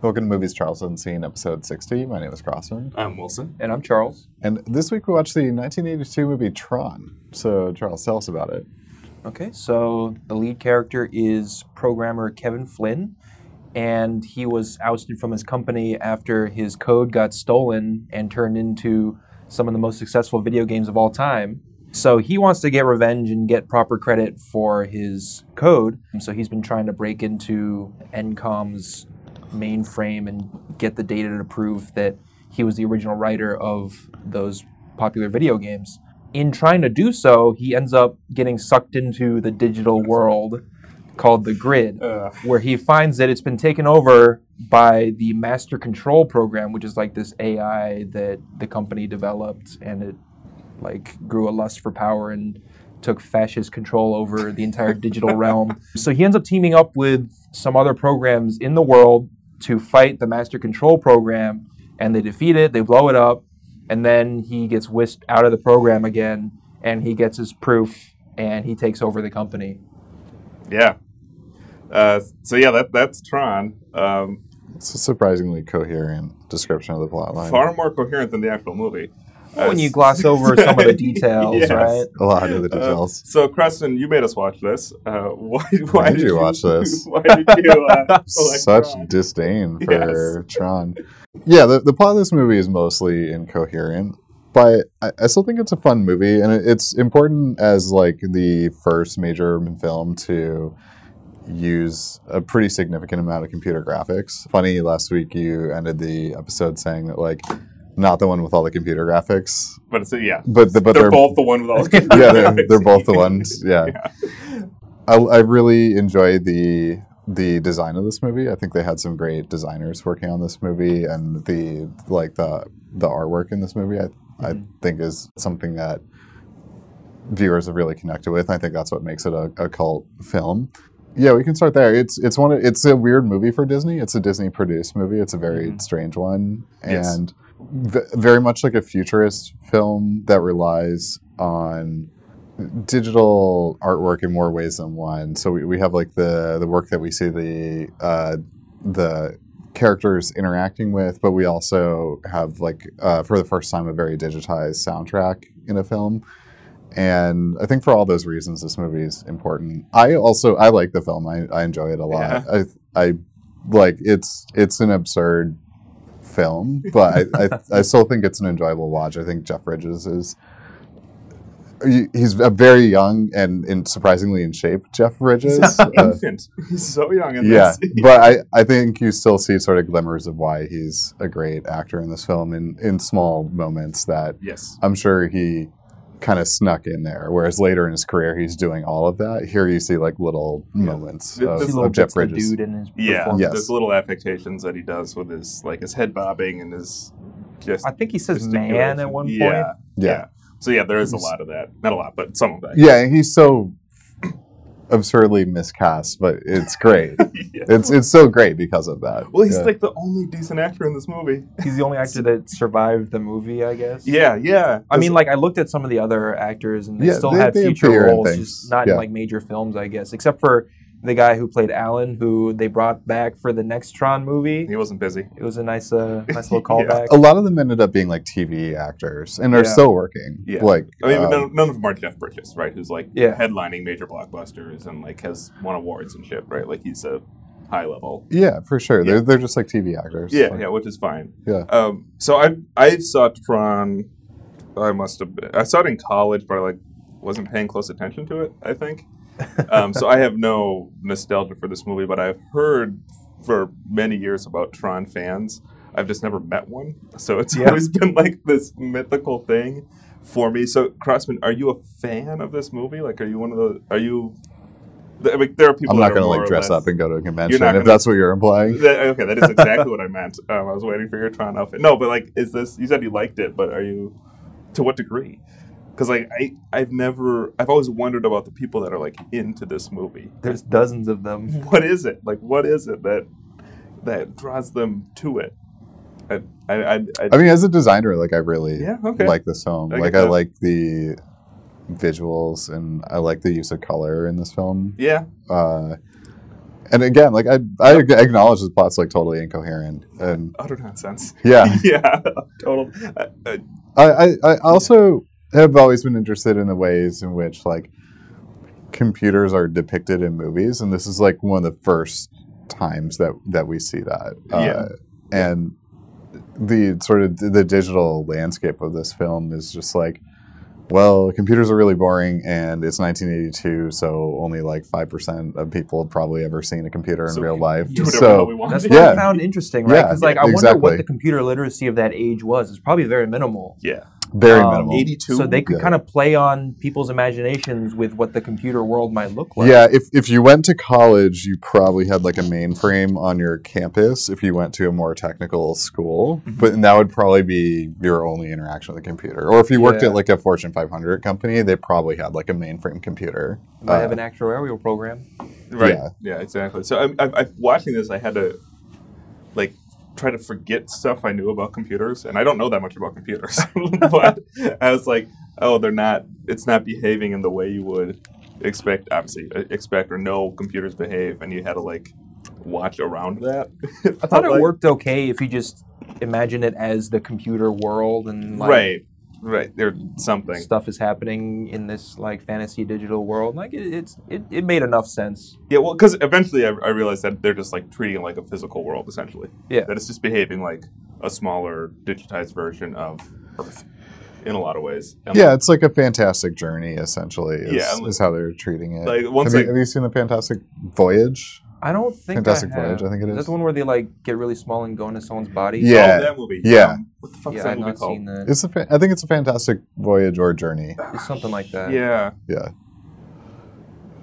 Welcome to Movies Charles hasn't seen, episode 60. My name is Crossman. I'm Wilson. And I'm Charles. And this week we watched the 1982 movie Tron. So, Charles, tell us about it. Okay, so the lead character is programmer Kevin Flynn, and he was ousted from his company after his code got stolen and turned into some of the most successful video games of all time. So he wants to get revenge and get proper credit for his code. So he's been trying to break into ENCOM's mainframe and get the data to prove that he was the original writer of those popular video games. In trying to do so, he ends up getting sucked into the digital world called the grid, Uh, where he finds that it's been taken over by the master control program, which is like this AI that the company developed and it like grew a lust for power and took fascist control over the entire digital realm. So he ends up teaming up with some other programs in the world to fight the master control program and they defeat it, they blow it up, and then he gets whisked out of the program again and he gets his proof and he takes over the company. yeah. Uh, so yeah, that that's Tron. Um, It's a surprisingly coherent description of the plotline. far more coherent than the actual movie. When Uh, you gloss over some of the details, Yes. right? a lot of the Uh, details. so, Preston, you made us watch this. Uh, why, why did you watch this? Why did you uh, Such Tron? disdain for Yes. Tron. Yeah, the, the plot of this movie is mostly incoherent, but I, I still think it's a fun movie, and it, it's important as like the first major film to use a pretty significant amount of computer graphics. Funny, last week you ended the episode saying that like not the one with all the computer graphics, But it's, yeah, but the, but they're, they're, both the one with all the yeah they're, they're both the ones. Yeah. Yeah. I, I really enjoyed the the design of this movie. I think they had some great designers working on this movie, and the like the the artwork in this movie. I I Mhm. think is something that viewers have really connected with. I think that's what makes it a, a cult film. Yeah, we can start there. It's it's one. of- It's a weird movie for Disney. It's a Disney produced movie. It's a very Mhm. strange one, Yes. V- very much like a futurist film that relies on digital artwork in more ways than one. So we, we have like the the work that we see the uh, the characters interacting with, but we also have like uh, for the first time a very digitized soundtrack in a film. And I think for all those reasons, this movie is important. I also I like the film. I, I enjoy it a lot. I I like it's it's an absurd film, but I, I I still think it's an enjoyable watch. I think Jeff Bridges is. He's a very young and, and surprisingly in shape. Jeff Bridges, He's an Uh, infant. He's so young in yeah, this. but I, I think you still see sort of glimmers of why he's a great actor in this film in, in small moments that yes. I'm sure he kind of snuck in there. Whereas later in his career, he's doing all of that. Here you see like little Yeah. moments Th- of, this little of Jeff bits of the Bridges. dude in his Yeah. Yes. there's little affectations that he does with his like his head bobbing and his just I think he says man at one point. Yeah, Yeah. So yeah, there is a lot of that. Not a lot, but some of that. Yeah, he's so absurdly miscast, but it's great. Yeah. it's it's so great because of that. Well, he's Yeah. like the only decent actor in this movie. He's the only actor that survived the movie, I guess. Yeah, yeah. I mean, like I looked at some of the other actors, and they Yeah, still they- had they future roles, just not Yeah. in like major films, I guess. Except for the guy who played Alan, who they brought back for the next Tron movie. he wasn't busy. It was a nice, uh, nice little Yeah. callback. a lot of them ended up being like TV actors and are Yeah. still working. Yeah. Like I mean, um, none, none of them are Jeff Bridges, right? Who's like Yeah. headlining major blockbusters and like has won awards and shit, right? Like he's a high level. yeah, for sure. Yeah. They're they're just like TV actors. Yeah, Like, yeah, which is fine. Yeah. Um, so I I saw Tron. I must have. Been, I saw it in college, but I like wasn't paying close attention to it. I think. Um, so I have no nostalgia for this movie, but I've heard for many years about Tron fans. I've just never met one, so it's Yeah. always been like this mythical thing for me. So Crossman, are you a fan of this movie? Like, are you one of the? Are you? I mean, there are people. I'm not going to like dress less- up and go to a convention if gonna- that's what you're implying. that, okay, that is exactly what I meant. Um, I was waiting for your Tron outfit. No, but like, is this? You said you liked it, but are you? To what degree? Because like I, I've never, I've always wondered about the people that are like into this movie. There's dozens of them. What is it? Like, what is it that that draws them to it? I, I, I, I, I mean, as a designer, like I really yeah, okay. like this film. I like I that. like the visuals and I like the use of color in this film. yeah, Uh, And again, like I, I acknowledge the plot's like totally incoherent, and Utter nonsense. yeah, yeah, total. Uh, uh, I, I, I also have always been interested in the ways in which like computers are depicted in movies, and this is like one of the first times that that we see that. Yeah. Uh, and the sort of the digital landscape of this film is just like, well, computers are really boring, and it's 1982, so only like five percent of people have probably ever seen a computer in So real life. do whatever we So want. That's what Yeah. I found interesting, right? Yeah, Because like I wonder what the computer literacy of that age was. It's probably very minimal. yeah, very Um, minimal. 82. So they could Yeah. kind of play on people's imaginations with what the computer world might look like. Yeah, if, if you went to college, you probably had like a mainframe on your campus if you went to a more technical school. Mm-hmm. But that would probably be your only interaction with a computer. Or if you worked Yeah. at like a Fortune 500 company, they probably had like a mainframe computer. Might Uh, have an actuarial program. right. Yeah. Yeah, exactly. So I, I, I, watching this, I had to like try to forget stuff I knew about computers, and I don't know that much about computers. but I was like, oh, they're not. It's not behaving in the way you would expect. Obviously, uh, expect or know computers behave, and you had to like watch around that. I thought it worked okay if you just imagine it as the computer world and like right, right. There's something. stuff is happening in this like fantasy digital world. Like it, it's it, it made enough sense. Yeah, well, because eventually I, I realized that they're just like treating it like a physical world, essentially. Yeah. That it's just behaving like a smaller, digitized version of Earth in a lot of ways. And, yeah, it's like a fantastic journey, essentially, is, Yeah, I'm- is how they're treating it. Like once have, you, have you seen the Fantastic Voyage? I don't think Fantastic I have. Voyage, I think it Is that is. the one where they like get really small and go into someone's body? Yeah. oh, that movie. Yeah. Um, what the fuck yeah, is that I've movie not called? seen that. It's a fa- I think it's a Fantastic Voyage or Journey. It's something like that. Yeah. Yeah.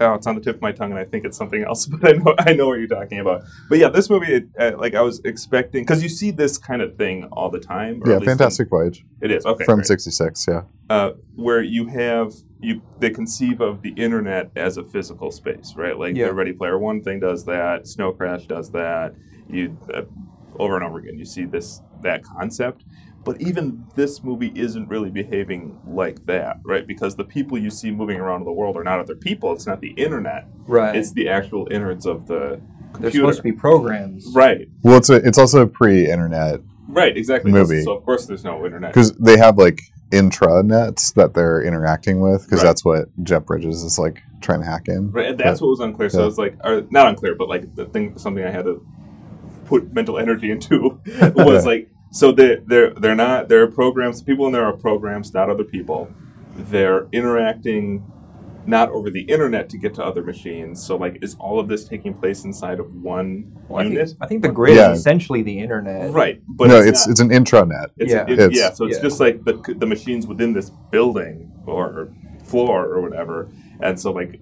Oh, it's on the tip of my tongue, and I think it's something else, but I know I know what you're talking about. But yeah, this movie, it, uh, like I was expecting, because you see this kind of thing all the time. or Yeah, at least in- Fantastic Voyage it is okay. from '66. Yeah. uh, where you have you they conceive of the internet as a physical space, right? Like Yeah. the Ready Player One thing does that, Snow Crash does that. You uh, over and over again, you see this that concept. But even this movie isn't really behaving like that, right? Because the people you see moving around in the world are not other people. It's not the internet. Right. It's the actual innards of the computer. They're supposed to be programs. right, Well, it's a, it's also a pre-internet right, exactly. Movie. So of course there's no internet. because they have like intranets that they're interacting with because Right. that's what Jeff Bridges is like trying to hack in. Right, and that's what was unclear. So yeah. it's like, or not unclear, but like the thing, something I had to put mental energy into was Yeah. like, so they they're they're not there are programs. People in there are programs, not other people. They're interacting not over the internet to get to other machines. So like, is all of this taking place inside of one Well, I, unit? think, I think the grid Yeah. is essentially the internet. Right, but no, it's it's not- it's an intranet. it's, Yeah. it- It's- yeah, so it's yeah. just like the the machines within this building or floor or whatever, and so like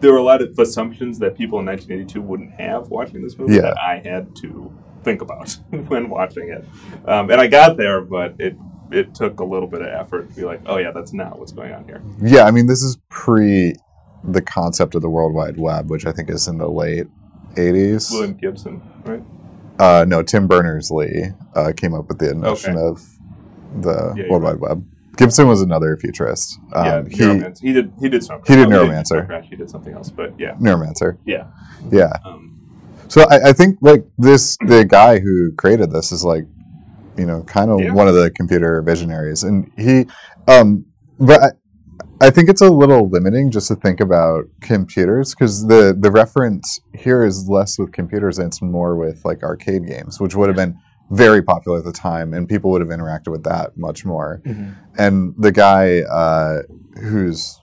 there were a lot of assumptions that people in 1982 wouldn't have watching this movie Yeah. that I had to think about when watching it, um, and I got there, but it it took a little bit of effort to be like, oh yeah, that's not what's going on here. Yeah, I mean this is pre the concept of the World Wide Web, which I think is in the late '80s. William Gibson, right? Uh, no, Tim Berners Lee uh, came up with the notion Okay. of the Yeah, World Wide Web. Gibson was another futurist. Um, yeah, he Neuromancer. He did he did Snow He did oh, Neuromancer. Snow Crash, He did something else, but yeah, neuromancer. yeah. Yeah. Um, So I, I think like this, the guy who created this is like, you know, kind of Yeah. one of the computer visionaries, and he, um, but I, I think it's a little limiting just to think about computers because the the reference here is less with computers and it's more with like arcade games, which would have been very popular at the time, and people would have interacted with that much more. Mhm. And the guy uh, who's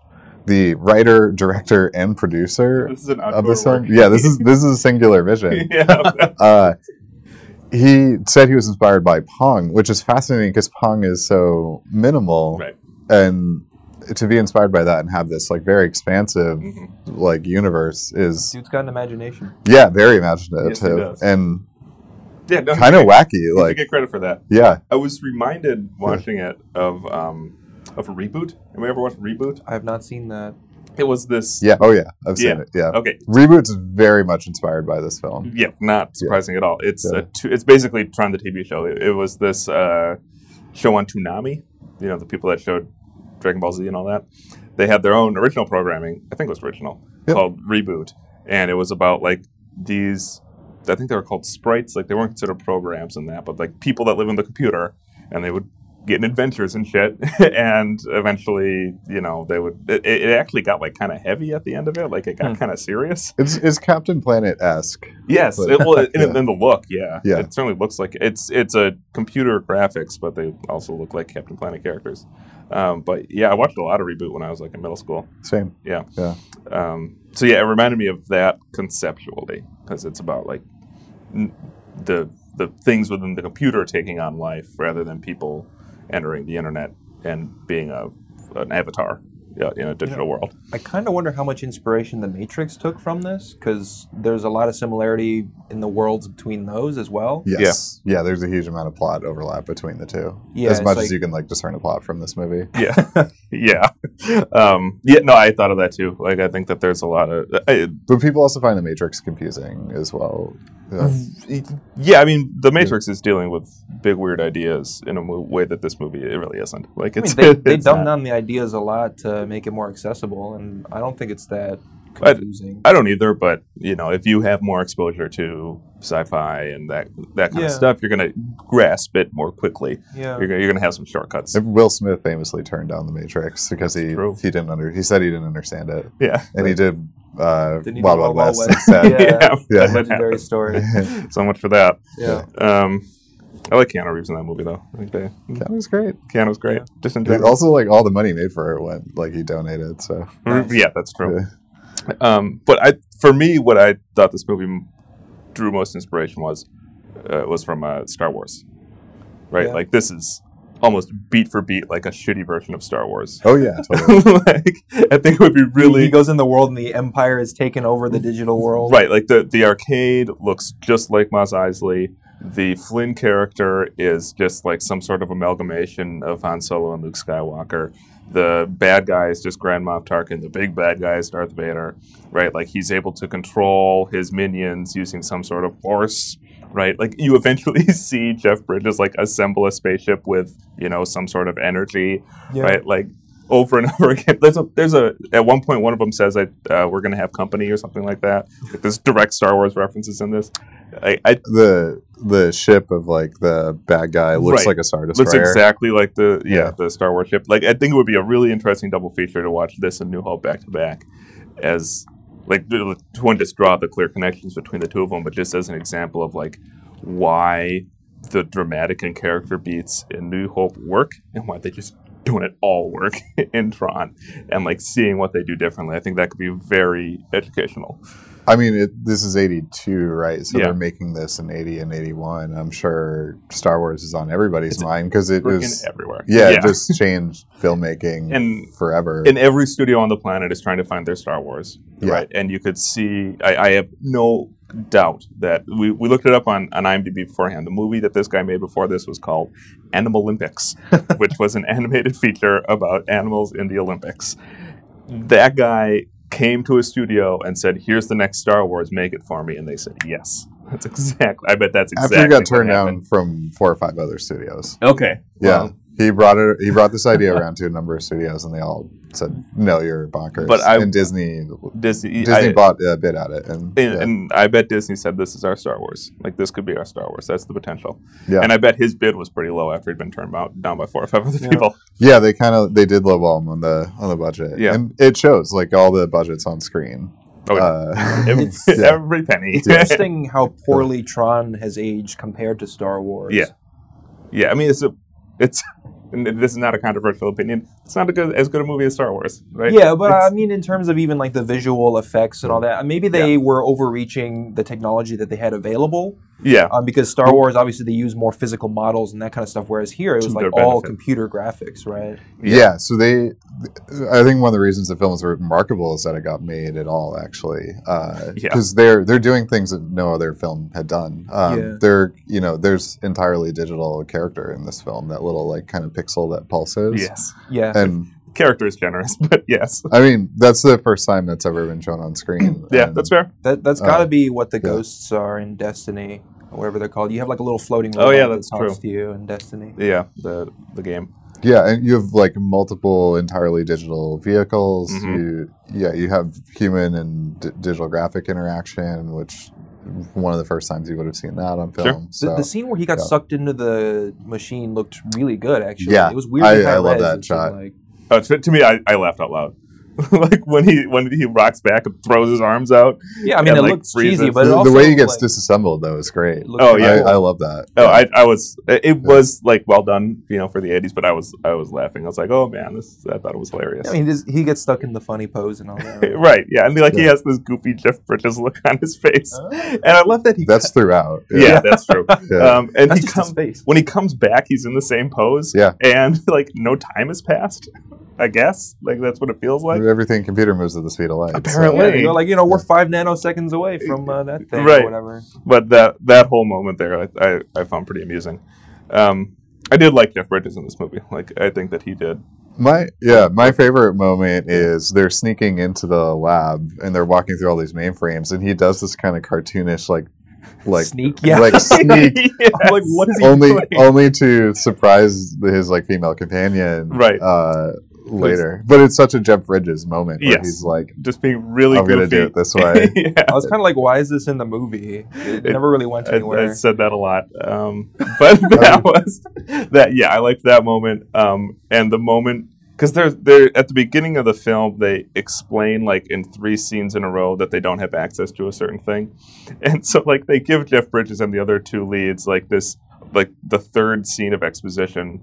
the writer, director, and producer this is an of auteur this film, yeah, this is this is a singular vision yeah. uh, he said he was inspired by Pong, which is fascinating because Pong is so minimal, Right. and to be inspired by that and have this like very expansive Mhm. like universe is Dude's got an imagination. yeah very imaginative Yes, and Yeah, no, kind of wacky. You should Like get credit for that. yeah, I was reminded watching it of um, of a reboot. Have we ever watched Reboot? I have not seen that. It was this. yeah, oh yeah, I've seen Yeah. it. Yeah, Okay. Reboot's very much inspired by this film. Yeah, not surprising at all. It's Yeah. a tu- it's basically Tron the TV show. It, it was this uh, show on Toonami. You know the people that showed Dragon Ball Z and all that. They had their own original programming. I think it was original Yep. called Reboot, and it was about like these. I think they were called sprites. Like they weren't considered programs in that, but like people that live in the computer, and they would get in adventures and shit. and eventually, you know, they would. It, it actually got like kind of heavy at the end of it. Like it got Hmm. kind of serious. It's, it's Captain Planet esque. Yes, But- it, well, in, Yeah. in the look, yeah, Yeah. it certainly looks like it's it's a computer graphics, but they also look like Captain Planet characters. Um, but yeah, I watched a lot of reboot when I was like in middle school. Same. Yeah. Yeah. Um, so yeah, it reminded me of that conceptually because it's about like n- the the things within the computer taking on life rather than people entering the internet and being a an avatar yeah, in a digital world. I kind of wonder how much inspiration The Matrix took from this, because there's a lot of similarity in the worlds between those as well. Yes. Yeah. There's a huge amount of plot overlap between the two. Yeah, as much like- as you can like discern a plot from this movie. Yeah, yeah, um, yeah. No, I thought of that too. Like, I think that there's a lot of. I, But people also find the Matrix confusing as well. Yeah. yeah, I mean, The Matrix is dealing with big weird ideas in a mo- way that this movie it really isn't. Like, I it's mean, they, they it's dumbed not. down the ideas a lot to make it more accessible, and I don't think it's that I- confusing. I don't either, but you know, if you have more exposure to sci-fi and that that kind Yeah. of stuff, you're gonna grasp it more quickly. yeah. You're gonna, you're gonna have some shortcuts. And Will Smith famously turned down the Matrix because he True. he didn't under he said he didn't understand it, Yeah, and he did uh, Didn't he Wild Wild Wild West West? Yeah. yeah, Yeah. Legendary story. so much for that. Yeah. Um, I like Keanu Reeves in that movie though. I think they, Keanu's great. Keanu's great. Yeah. Just in And general. Also, like all the money made for it went like he donated. So Nice. Yeah, that's true. Yeah. Um, but I, for me, what I thought this movie drew most inspiration was uh, was from uh, Star Wars, right? Yeah. Like this is almost beat for beat like a shitty version of Star Wars. oh yeah, totally. like I think it would be really. he really goes in the world, and the Empire has taken over the digital world. right. Like the the arcade looks just like Mos Eisley. The Flynn character is just like some sort of amalgamation of Han Solo and Luke Skywalker. The bad guy is just Grand Moff Tarkin. The big bad guy is Darth Vader, right? Like he's able to control his minions using some sort of force, right? Like you eventually see Jeff Bridges like assemble a spaceship with you know some sort of energy, Yeah. right? Like over and over again. There's a there's a at one point one of them says that uh, we're gonna have company or something like that. Like there's direct Star Wars references in this. I, I the the ship of like the bad guy looks Right. like a star destroyer. looks exactly like the yeah, Yeah. the Star Wars ship. Like I think it would be a really interesting double feature to watch this and New Hope back to back, as like to one just draw the clear connections between the two of them, but just as an example of like why the dramatic and character beats in New Hope work and why they just don't at all work in Tron, and like seeing what they do differently. I think that could be very educational. I mean, it, this is '82, right? So Yeah. they're making this in '80 and '81. I'm sure Star Wars is on everybody's It's mind because it was everywhere. yeah, it just changed filmmaking And- forever. and every studio on the planet is trying to find their Star Wars, Yeah. right? And you could see, I, I have no doubt that we, we looked it up on, on IMDb beforehand. The movie that this guy made before this was called Animalympics, which was an animated feature about animals in the Olympics. That guy came to a studio and said, "Here's the next Star Wars, make it for me," and they said yes. That's exactly. I bet that's exactly. After he got turned down from four or five other studios. Okay. Yeah, well, he brought it. He brought this idea around to a number of studios, and they all said, "No, you're bonkers." But I- and Disney Disney. Disney I- bought a bit at it, and, And, yeah. and I bet Disney said this is our Star Wars. Like this could be our Star Wars. That's the potential. Yeah. And I bet his bid was pretty low after he'd been turned out, down by four or five other Yeah. people. yeah, they kind of they did lowball him on the on the budget. Yeah. and it shows like all the budgets on screen. Oh. Uh, every, yeah. every penny. It's interesting how poorly Tron has aged compared to Star Wars. Yeah. yeah, I mean it's a it's and this is not a controversial opinion. It's not a good, as good a movie as Star Wars, right? Yeah, but It's- I mean, in terms of even like the visual effects and all that, maybe they were overreaching the technology that they had available. Yeah, Um, because Star Wars, obviously, they use more physical models and that kind of stuff, whereas here it was like all computer graphics, right? yeah. so they, I think one of the reasons the film is remarkable is that it got made at all, actually, Yeah. because they're they're doing things that no other film had done. Um, Yeah. They're you know there's entirely digital character in this film, that little like kind of pixel that pulses. yes. Yeah. and Character is generous, but yes, I mean that's the first time that's ever been shown on screen. yeah, And- that's fair. that, that's got to uh, be what the yeah. ghosts are in Destiny, or whatever they're called. You have like a little floating Oh, robot yeah, that that's talks true. to you in Destiny. Yeah, the the game. Yeah, and you have like multiple entirely digital vehicles. Mhm. You, yeah, you have human and d- digital graphic interaction, which one of the first times you would have seen that on Sure. film. The, the scene where he got yeah. sucked into the machine looked really good. Actually, Yeah, it was weird. I- I love that shot. Like, Uh, to, to me, I, I laughed out loud. like when he when he rocks back and throws his arms out. yeah, I mean, And, it like, looks freezes. cheesy, but the, also the way he gets like, disassembled though is great. Oh, yeah. I, cool. I love that. Oh, I, I was. It it was like well done, you know, for the '80s. But I was I was laughing. I was like, oh man, this. I thought it was hilarious. I mean, just, he gets stuck in the funny pose and all that. right? Yeah, and like he has this goofy Jeff Bridges look on his face, and I love that he. That's throughout. yeah, that's true. Yeah. Um, and That's he comes when he comes back, he's in the same pose. Yeah. and like no time has passed. I guess like that's what it feels like. Everything computer moves at the speed of light. so- Apparently. Yeah, you know, like you know, we're five nanoseconds away from uh, that thing Right. or whatever. But that that whole moment there, I, I, I found pretty amusing. Um, I did like Jeff Bridges in this movie. Like I think that he did. My yeah, my favorite moment is they're sneaking into the lab and they're walking through all these mainframes, and he does this kind of cartoonish like like Sneak, yeah. like sneak I'm like, what is he only doing? only to surprise his like female companion Right. uh later. But it's such a Jeff Bridges moment where Yes. he's like, just being really. I'm gonna do it this way. yeah. I was kind of like, why is this in the movie? It It- never really went I, anywhere. I said that a lot, um, but that was that. Yeah, I liked that moment, um, and the moment because they're they're at the beginning of the film. They explain like in three scenes in a row that they don't have access to a certain thing, and so like they give Jeff Bridges and the other two leads like this like the third scene of exposition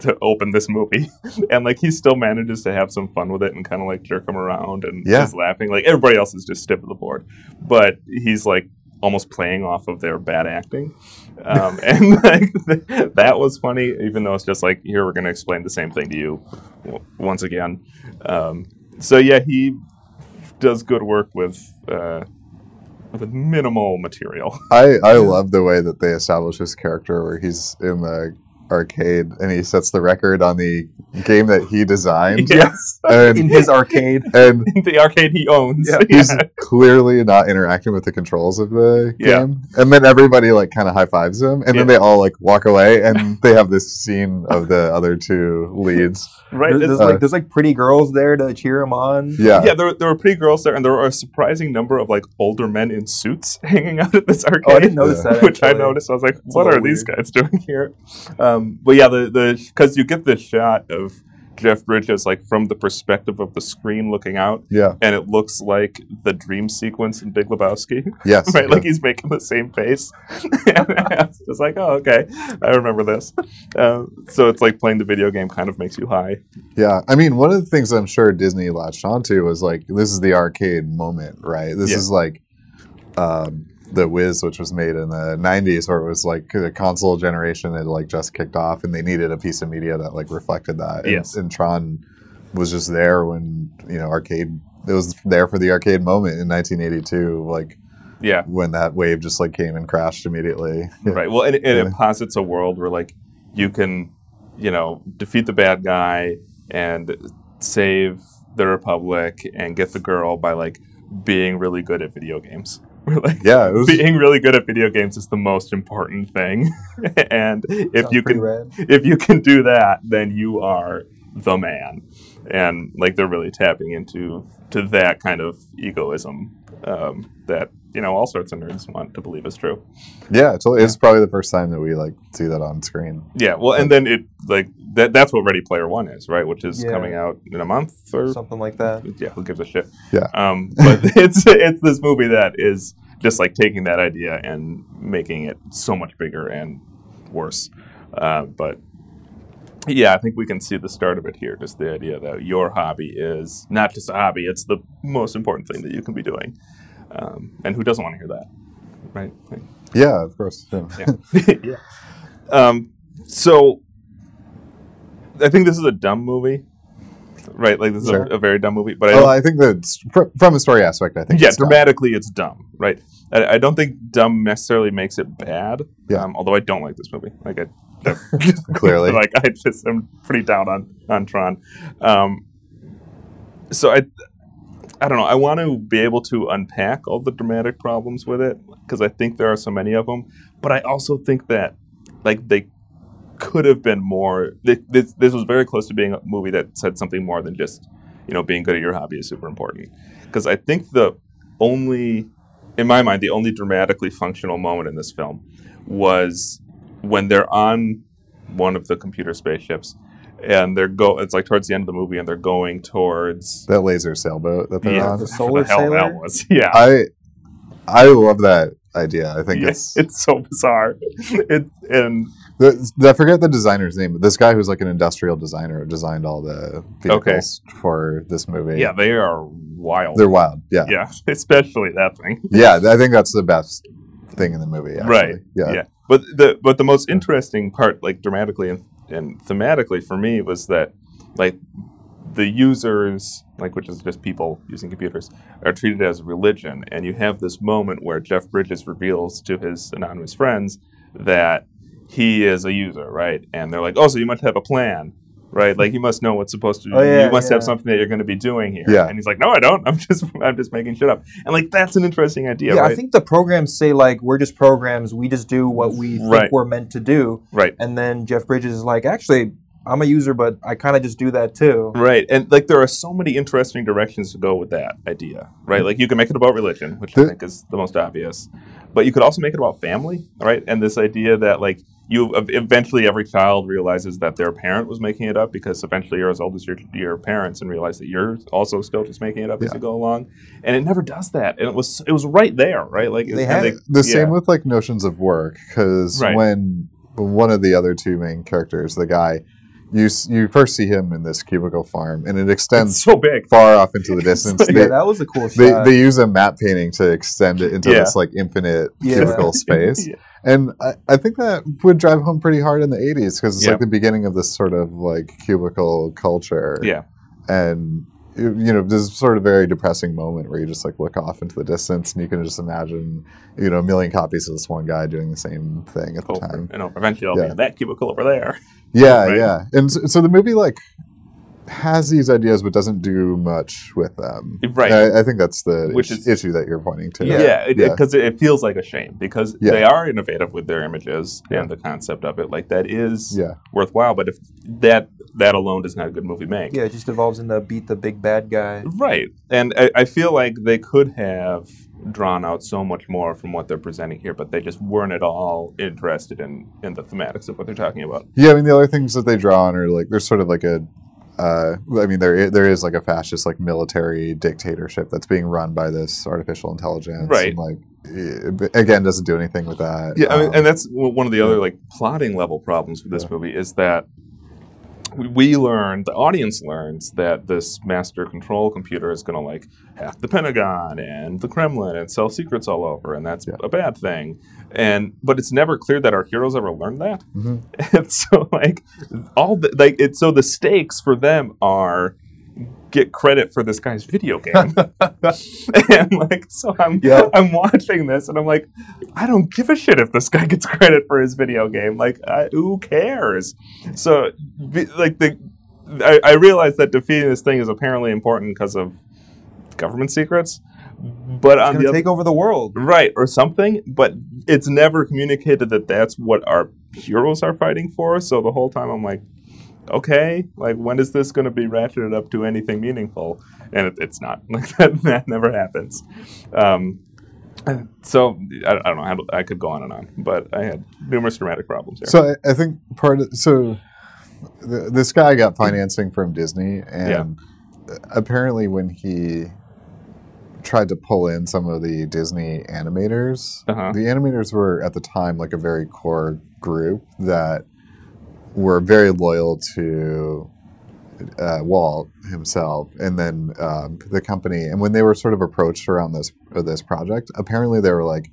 to open this movie. And like he still manages to have some fun with it and kind of like jerk him around and Yeah. just laughing. Like everybody else is just stiff at the board. But he's like almost playing off of their bad acting. Um, and like that was funny even though it's just like here we're going to explain the same thing to you w- once again. Um, so yeah he does good work with uh, with minimal material. I I love the way that they establish his character where he's in the arcade and he sets the record on the game that he designed. yes And in his arcade. and the arcade he owns Yeah. he's clearly not interacting with the controls of the Yeah. game. And then everybody like kind of high fives him, and Yeah. then they all like walk away, and they have this scene of the other two leads. right There's, it's- there's like there's like pretty girls there to cheer him on. Yeah, yeah, there, there were pretty girls there, and there were a surprising number of like older men in suits hanging out at this arcade. Oh, I didn't notice Yeah. that. which I noticed. I was like, a "What are little these guys doing here?" Um, but yeah, the the because you get this shot of Jeff Bridges like from the perspective of the screen looking out, yeah, and it looks like the dream sequence in Big Lebowski, yes, right? yeah. Like he's making the same face. it's just like, oh, okay, I remember this. Um, so it's like playing the video game kind of makes you high. Yeah, I mean, one of the things I'm sure Disney latched onto was like this is the arcade moment, right? This Yeah. is like um, the Wiz, which was made in the '90s, where it was like the console generation had like just kicked off, and they needed a piece of media that like reflected that. And, Yes. and Tron was just there when you know arcade. It was there for the arcade moment in 1982, like Yeah, when that wave just like came and crashed immediately. Right. Well, and, and Yeah. it posits a world where like you can, you know, defeat the bad guy and save the republic and get the girl by like being really good at video games. We're like Yeah, it was. being really good at video games is the most important thing. and if Sounds you can rad. if you can do that, then you are the man. And like they're really tapping into to that kind of egoism um, that you know all sorts of nerds want to believe is true. Yeah, totally. It's probably the first time that we like see that on screen. Yeah, well, and then it like that that's what Ready Player One is, right? Which is Yeah. coming out in a month or Something like that. yeah, who gives a shit? Yeah. Um, but it's it's this movie that is just like taking that idea and making it so much bigger and worse. Uh, but yeah, I think we can see the start of it here. Just the idea that your hobby is not just a hobby; it's the most important thing that you can be doing. Um, and who doesn't want to hear that, right? Like, Yeah, of course. Yeah. yeah. yeah. Um, so I think this is a dumb movie, right? Like this is Sure. a, a very dumb movie, but I Oh, don't, I think that fr- from a story aspect, I think. yeah, it's dumb. dramatically it's dumb, right? I, I don't think dumb necessarily makes it bad. Yeah. Um, although I don't like this movie, like I. Clearly. like I just am pretty down on on Tron. Um, so I, I don't know. I want to be able to unpack all the dramatic problems with it because I think there are so many of them. But I also think that like they could have been more. This, this, this was very close to being a movie that said something more than just you know being good at your hobby is super important. Because I think the only, in my mind, the only dramatically functional moment in this film was when they're on one of the computer spaceships and they're go. It's like towards the end of the movie, and they're going towards That laser sailboat that they're yeah, on. the solar the hell sailor? that was. Yeah, I I love that idea. I think Yeah, it's, it's so bizarre. It and the, I forget the designer's name, but this guy who's like an industrial designer designed all the vehicles for this movie. yeah, they are wild. they're wild. Yeah. yeah, especially that thing. yeah, I think that's the best thing in the movie. Actually. Right. Yeah. Yeah. But the but the most interesting part, like dramatically and, and thematically for me, was that like the users, like which is just people using computers, are treated as a religion, and you have this moment where Jeff Bridges reveals to his anonymous friends that he is a user, right? And they're like, "Oh, so you must have a plan." Right, like you must know what's supposed to. Oh, yeah, you must have something that you're going to be doing here. Yeah. and he's like, "No, I don't. I'm just, I'm just making shit up." And like, that's an interesting idea, Yeah, right? I think the programs say like we're just programs. We just do what we think Right. we're meant to do. right. And then Jeff Bridges is like, actually, I'm a user, but I kind of just do that too. Right, and like there are so many interesting directions to go with that idea, right? Like you can make it about religion, which I think is the most obvious, but you could also make it about family, right? And this idea that like you eventually every child realizes that their parent was making it up because eventually you're as old as your your parents and realize that you're also still just making it up as you go along, and it never does that, and it was it was right there, right? Like They had they- The yeah. same with like notions of work, because Right. when one of the other two main characters, the guy, you you first see him in this cubicle farm, and it It's extends so big. far off into the distance. they, Yeah, that was a cool they, shot. they use a map painting to extend it into Yeah. this like infinite Yeah. cubicle space. Yeah. And I, I think that would drive home pretty hard in the 80s because it's Yeah. like the beginning of this sort of like cubicle culture. Yeah. And, you know, this sort of very depressing moment where you just like look off into the distance and you can just imagine, you know, a million copies of this one guy doing the same thing at the time. and over. Eventually, I'll Yeah. be in that cubicle over there. Yeah, Right. yeah. And so, so the movie like has these ideas but doesn't do much with them. Right. I, I think that's the Which is- is- issue that you're pointing to. Yeah, Yeah. because it, it feels like a shame because Yeah. they are innovative with their images Yeah. and the concept of it. Like that is Yeah. worthwhile. But if that that alone does not a good movie make, yeah, it just evolves into beat the big bad guy. right? And I, I feel like they could have drawn out so much more from what they're presenting here, but they just weren't at all interested in in the thematics of what they're talking about. Yeah, I mean the other things that they draw on are like there's sort of like a uh, I mean there there is like a fascist like military dictatorship that's being run by this artificial intelligence. Right. And, like eh, but again doesn't do anything with that. Yeah, I mean, Um, and that's one of the other like plotting level problems with this Yeah. movie is that we- we learn, the audience learns that this master control computer is going to like hack the Pentagon and the Kremlin and sell secrets all over, and that's Yeah. a bad thing. And but it's never clear that our heroes ever learned that. Mhm. And so like all the like it's so the stakes for them are get credit for this guy's video game. and like so I'm Yeah. I'm watching this and I'm like I don't give a shit if this guy gets credit for his video game. Like I, who cares? So like the I, I realize that defeating this thing is apparently important because of government secrets. But It's on the gonna other take over the world. right or something but it's never communicated that that's what our heroes are fighting for so the whole time i'm like okay like when is this going to be ratcheted up to anything meaningful? And it, it's not. Like that, that never happens. Um, so I, I don't know to- i could go on and on but i had numerous dramatic problems here. So I, I think part of so th- this guy got financing from Disney, and apparently when he tried to pull in some of the Disney animators, Uh-huh. the animators were at the time like a very core group that were very loyal to uh, Walt himself, and then um, the company. And when they were sort of approached around this uh, this project, apparently they were like,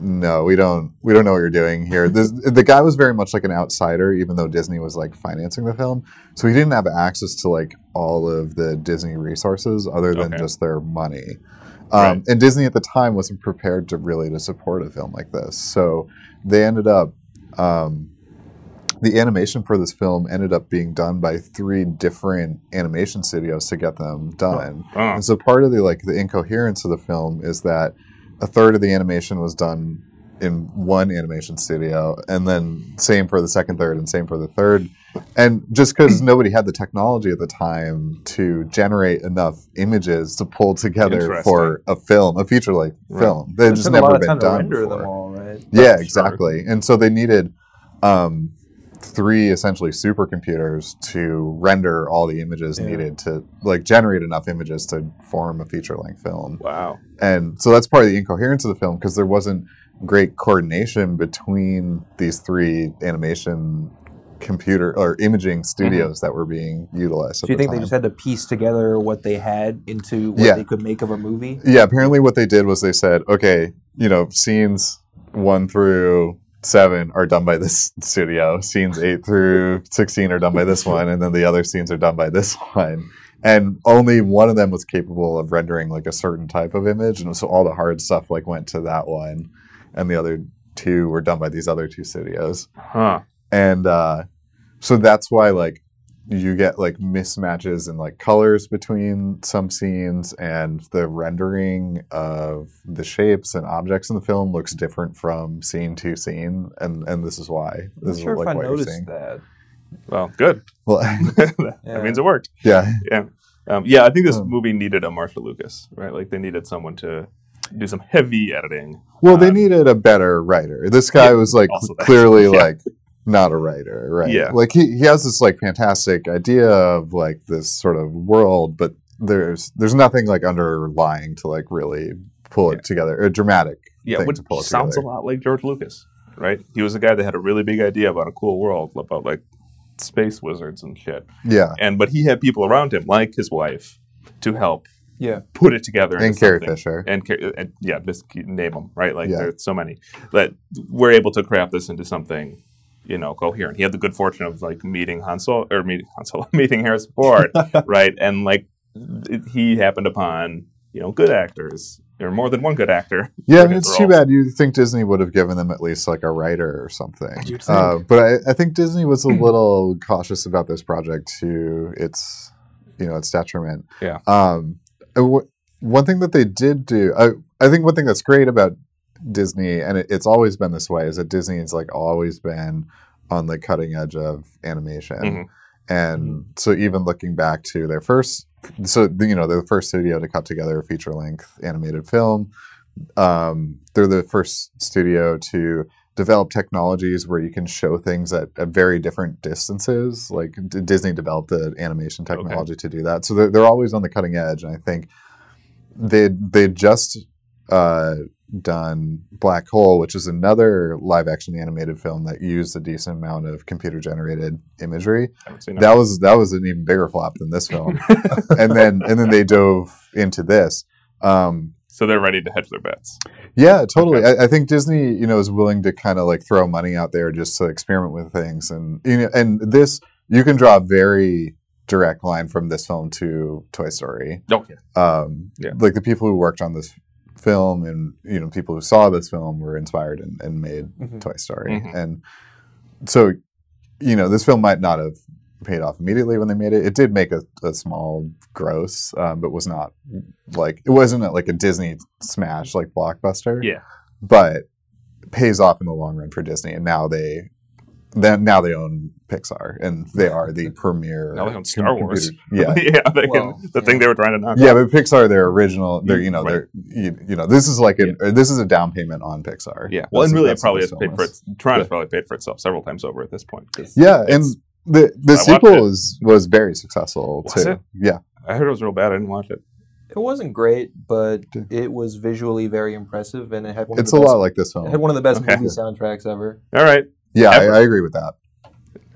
"No, we don't. We don't know what you're doing here." This, the guy was very much like an outsider, even though Disney was like financing the film, so he didn't have access to like all of the Disney resources other than Okay. just their money. Um, Right. And Disney at the time wasn't prepared to really to support a film like this, so they ended up. Um, the animation for this film ended up being done by three different animation studios to get them done. Oh. And so part of the like the incoherence of the film is that a third of the animation was done in one animation studio, and then same for the second, third, and same for the third. And just because nobody had the technology at the time to generate enough images to pull together for a film, a feature length Right. film, they It just never a lot of been done render before. all, right? Yeah, exactly. And so they needed um, three essentially supercomputers to render all the images Yeah. needed to like generate enough images to form a feature length film. Wow. And so that's part of the incoherence of the film because there wasn't great coordination between these three animation computer or imaging studios that were being utilized. Mm-hmm. Do you at think the they just had to piece together what they had into what Yeah. they could make of a movie? Yeah, apparently what they did was they said, okay, you know, scenes one through seven are done by this studio, scenes eight through sixteen are done by this one, and then the other scenes are done by this one. And only one of them was capable of rendering like a certain type of image, and so all the hard stuff like went to that one, and the other two were done by these other two studios Huh. and uh, so that's why like you get like mismatches in like colors between some scenes and the rendering of the shapes and objects in the film looks different from scene to scene and and this is why I'm this sure is if like I what you're noticed seeing that. Well, good. well that Yeah. means it worked. yeah Yeah. Um, yeah, I think this Um, movie needed a Marcia Lucas, right? Like they needed someone to do some heavy editing. well they Um, needed a better writer this guy yeah, was like clearly Yeah. like not a writer right Yeah. like he, he has this like fantastic idea of like this sort of world but there's there's nothing like underlying to like really pull Yeah. it together a dramatic Yeah, thing which to pull it sounds together. a lot like George Lucas, right? He was a guy that had a really big idea about a cool world, about like space wizards and shit. yeah And but he had people around him, like his wife, to help Yeah. put it together. and Carrie something. Fisher and, and yeah, just name them right. Like Yeah. there's so many that we're able to craft this into something, you know, coherent. He had the good fortune of like meeting Hansel or meeting Hansel, meeting Harrison Ford, right? And like th- he happened upon you know good actors or more than one good actor. Yeah, for and his it's too bad. You think Disney would have given them at least like a writer or something. You'd think. Uh, but I, I think Disney was a little cautious about this project to its, you know, its detriment. Yeah. Um, wh- one thing that they did do, I, I think one thing that's great about Disney, and it, it's always been this way, is that Disney has like always been on the cutting edge of animation. Mhm. And so even looking back to their first, so you know, they're the first studio to cut together a feature length animated film. Um, they're the first studio to develop technologies where you can show things at, at very different distances. Like D- Disney developed the animation Okay. technology to do that. So they're, they're always on the cutting edge. And I think they they just uh, done Black Hole, which is another live action animated film that used a decent amount of computer generated imagery. haven't seen it. That was that was an even bigger flop than this film. and then and then they dove into this. Um, so they're ready to hedge their bets. yeah, totally. I, I think Disney, you know, is willing to kind of like throw money out there just to experiment with things, and you know, and this you can draw a very direct line from this film to Toy Story. Oh yeah, Um, Yeah. Like the people who worked on this film, and you know, people who saw this film were inspired and, and made Mhm. Toy Story, Mhm. and so you know, this film might not have paid off immediately when they made it. It did make a, a small gross, um, but was not like it wasn't a, like a Disney smash like blockbuster. Yeah. but pays off in the long run for Disney, and now they. Then now they own Pixar, and they are the premier. Now they own com- Star Wars. Yeah, yeah, they Well, can, the yeah. thing they were trying to knock. yeah, but Pixar, their original, they're you know, Right. they're you, you know, this is like a or this is a down payment on Pixar. Yeah, well, That's- and really, it probably has paid for is. it. Tron has Yeah. probably paid for itself several times over at this point. Yeah, and the the I sequel it. was was very successful Was too. it? Yeah, I heard it was real bad. I didn't watch it. It wasn't great, but it was visually very impressive, and it had one it's of a the best, lot like this one. it had one of the best Okay. movie soundtracks ever. All right, Yeah, I, I agree with that.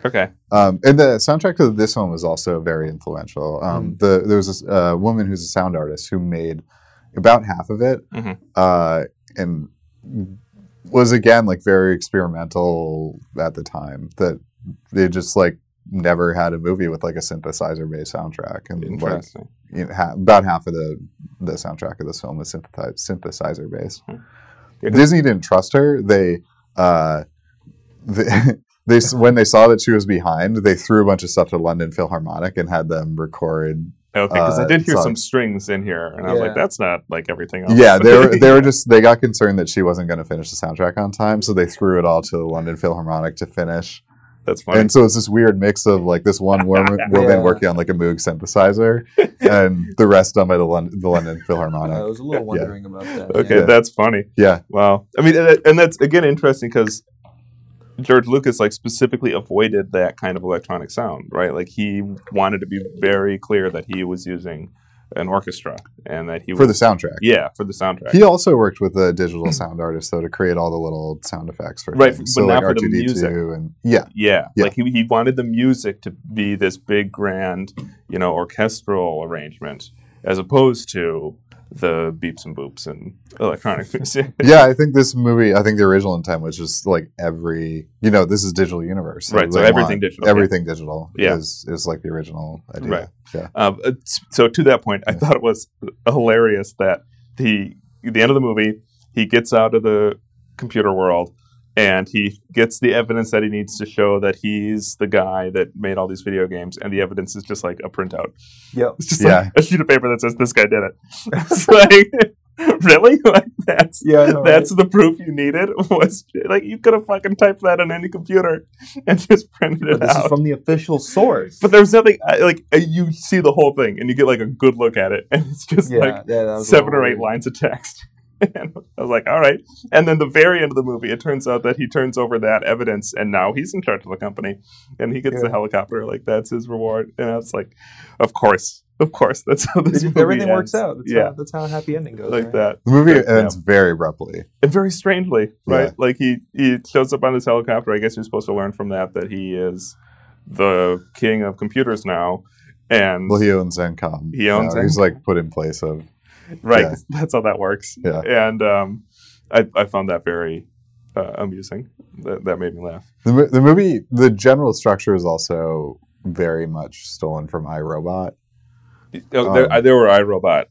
okay. Um, and the soundtrack to this one was also very influential. Um, the, there was a uh, woman who's a sound artist who made about half of it, Mhm. uh, and was again like very experimental at the time. That they just like never had a movie with like a synthesizer based soundtrack, and like you know, ha- about half of the the soundtrack of this film is synthesizer synthesizer based. Yeah, Disney didn't trust her. They, uh, they, they when they saw that she was behind, they threw a bunch of stuff to London Philharmonic and had them record Okay, because I uh, did hear song. some strings in here, and I was like, "That's not like everything else." Yeah, they were they were just they got concerned that she wasn't going to finish the soundtrack on time, so they threw it all to the London Philharmonic to finish. That's funny. And so it's this weird mix of like this one woman, woman Yeah. working on like a Moog synthesizer, and the rest done by the London, the London I was a little wondering about that. okay, yeah. that's funny. Yeah, Wow. I mean, and and that's again interesting because George Lucas like specifically avoided that kind of electronic sound, right? Like he wanted to be very clear that he was using an orchestra and that he for the soundtrack. yeah for the soundtrack. He also worked with a digital sound artist though to create all the little sound effects for Right, things. but so like not for the R2D2 music. and yeah, Yeah, Yeah. like he, he wanted the music to be this big, grand, you know, orchestral arrangement, as opposed to the beeps and boops and electronic music. yeah. I think this movie, I think the original intent was just like every, you know, this is digital universe, Right, so everything digital, yeah. everything digital, Yeah. is is like the original idea. Right. Yeah, Um, uh, so to that point, I Yeah. thought it was hilarious that the the end of the movie, he gets out of the computer world and he gets the evidence that he needs to show that he's the guy that made all these video games, and the evidence is just like a printout. Yep. It's just Yeah. like a sheet of paper that says this guy did it. It's like really like that's Yeah, I know, that's the proof you needed was like you could have fucking typed that on any computer and just printed it But this out. is from the official source. but there's nothing like uh, you see the whole thing and you get like a good look at it and it's just yeah, like yeah, that was a seven or eight weird. lines of text. And I was like, all right. And then the very end of the movie, it turns out that he turns over that evidence and now he's in charge of the company and he gets the helicopter. Like, that's his reward. And I was like, of course, of course. That's how this just- movie everything works out. That's yeah. how, that's how a happy ending goes. like right? that. the movie Yeah. ends very abruptly. And very strangely, right? Yeah. Like he, he shows up on his helicopter. I guess you're supposed to learn from that that he is the king of computers now. And Well, he owns ENCOM. He owns now. He's like put in place of right Yeah. that's how that works Yeah. and um, I, I found that very uh, amusing that, that made me laugh the, the movie. The general structure is also very much stolen from I, Robot. Oh, there, Um, I- there were I, Robot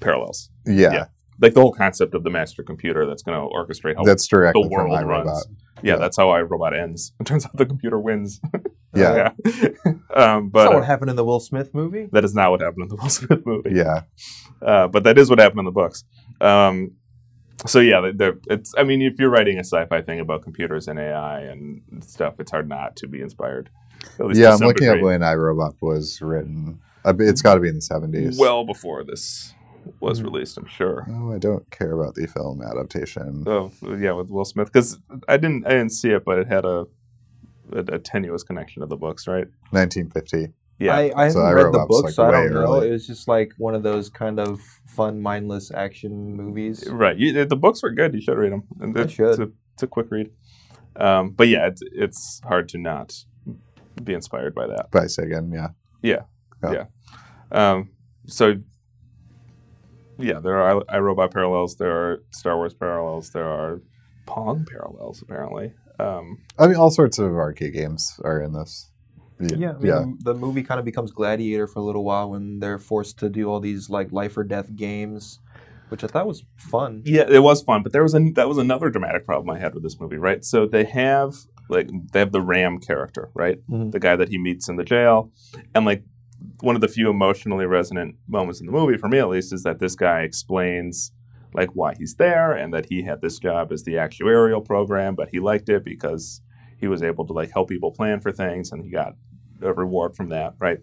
parallels Yeah, Yeah. like the whole concept of the master computer that's going to orchestrate how that's directly the from world I, Robot. runs yeah, Yeah. that's how I, Robot ends it turns out the computer wins Yeah, yeah um, but not uh, what happened in the Will Smith movie. that is not what happened in the Will Smith movie yeah, uh, but that is what happened in the books. Um, so yeah, the- the- it's. I mean, if you're writing a sci-fi thing about computers and AI and stuff, it's hard not to be inspired. At least yeah. I'm looking at degree. when I, Robot was written. It's got to be in the 70s. well before this was Mhm. released. I'm sure. oh, I don't care about the film adaptation. Oh yeah, with Will Smith because I didn't I didn't see it, but it had a a, a tenuous connection to the books, right? 1950. Yeah, I, I haven't read the books, like, so I don't know. early. It was just like one of those kind of fun, mindless action movies. right. You, the books were good. You should read them. And I it's, should. It's a, it's a quick read. Um, but yeah, it's it's hard to not be inspired by that. By Sagan, yeah. Yeah. Yeah. Um, so yeah, there are i- iRobot parallels. There are Star Wars parallels. There are Pong parallels. Apparently, um, I mean, all sorts of arcade games are in this. Yeah, I mean, yeah. The, the movie kind of becomes Gladiator for a little while when they're forced to do all these like life or death games, which I thought was fun. yeah, it was fun. But there was a that was another dramatic problem I had with this movie. Right, so they have like they have the Ram character, right, Mhm. the guy that he meets in the jail, and like one of the few emotionally resonant moments in the movie for me at least is that this guy explains like why he's there and that he had this job as the actuarial program but he liked it because he was able to like help people plan for things and he got a reward from that right?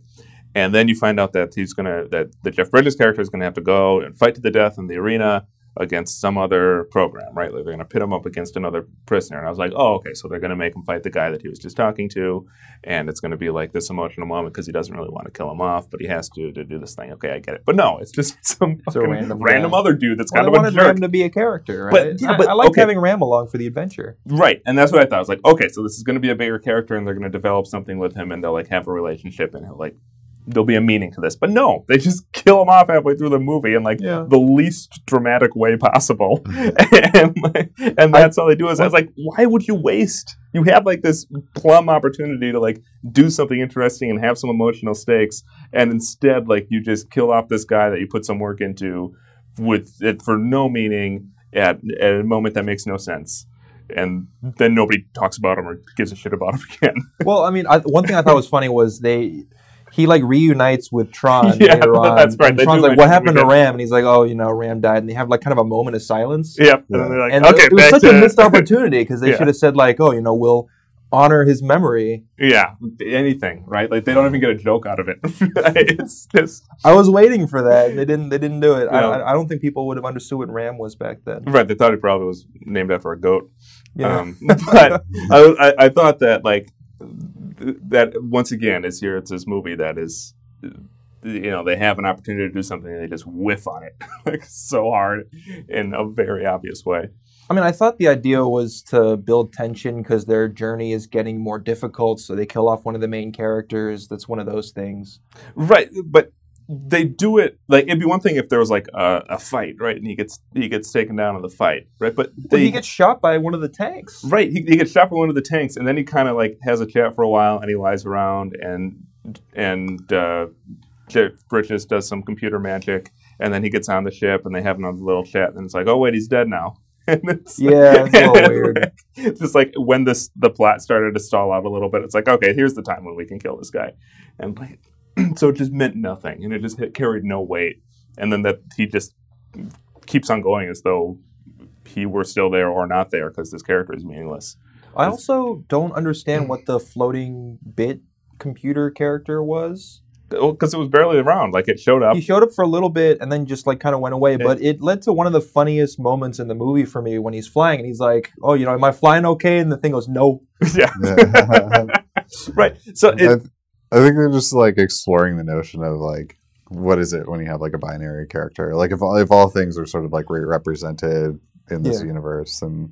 And then you find out that he's gonna that the jeff bridges character is gonna have to go and fight to the death in the arena against some other program right like they're gonna pit him up against another prisoner and i was like oh okay so they're gonna make him fight the guy that he was just talking to and it's going to be like this emotional moment because he doesn't really want to kill him off, but he has to to do this thing. Okay, I get it. But no, it's just some random random, other dude that's Well, kind I of a wanted jerk. Ram to be a character, right? But- yeah, I- but- I, like okay. having Ram along for the adventure. Right, and that's what I thought. I was like, okay, so this is going to be a bigger character, and they're going to develop something with him, and they'll like have a relationship, and he'll like there'll be a meaning to this. But no, they just kill him off halfway through the movie in like Yeah. the least dramatic way possible, and like, and that's all they do. Is I was like, why would you waste? You have like this plum opportunity to like do something interesting and have some emotional stakes, and instead like you just kill off this guy that you put some work into with it for no meaning at, at a moment that makes no sense and then nobody talks about him or gives a shit about him again. Well, I mean, I, one thing I thought was funny was they he like reunites with Tron Yeah, later on. that's right. And They Tron's like, "What happened to. Ram?" And he's like, "Oh, you know, Ram died." And they have like kind of a moment of silence. Yep. Yeah. And they're like, And okay, it was such to a missed opportunity because they Yeah. should have said like, "Oh, you know, we'll honor his memory." Yeah, anything, right? Like they don't even get a joke out of it. it's just I was waiting for that. They didn't. They didn't do it. I, I, I don't think people would have understood what Ram was back then. right. They thought he probably was named after a goat. Yeah. Um, but I, I, I thought that like that once again is here. It's this movie that is, you know, they have an opportunity to do something and they just whiff on it like so hard in a very obvious way. I mean, I thought the idea was to build tension because their journey is getting more difficult, so they kill off one of the main characters. That's one of those things. Right, but they do it like it'd be one thing if there was like a, a fight, right, and he gets he gets taken down in the fight, right? But they he gets shot by one of the tanks. right, he, he gets shot by one of the tanks, and then he kind of like has a chat for a while, and he lies around, and and uh, Bridges does some computer magic, and then he gets on the ship, and they have another little chat, and it's like, oh wait, he's dead now. And it's, Yeah, it's a little and it's weird. like- just like when this the plot started to stall out a little bit, it's like, okay, here's the time when we can kill this guy, and like, so it just meant nothing, and it just hit, carried no weight, and then that he just keeps on going as though he were still there or not there because this character is meaningless. I also don't understand what the floating bit computer character was. because it was barely around. Like it showed up. He showed up for a little bit and then just like kind of went away. But it led to one of the funniest moments in the movie for me when he's flying and he's like, "Oh, you know, am I flying okay?" And the thing goes, "No." yeah, Yeah. right. So it, th- I think they're just like exploring the notion of like what is it when you have like a binary character like if all, if all things are sort of like represented in this Yeah. universe and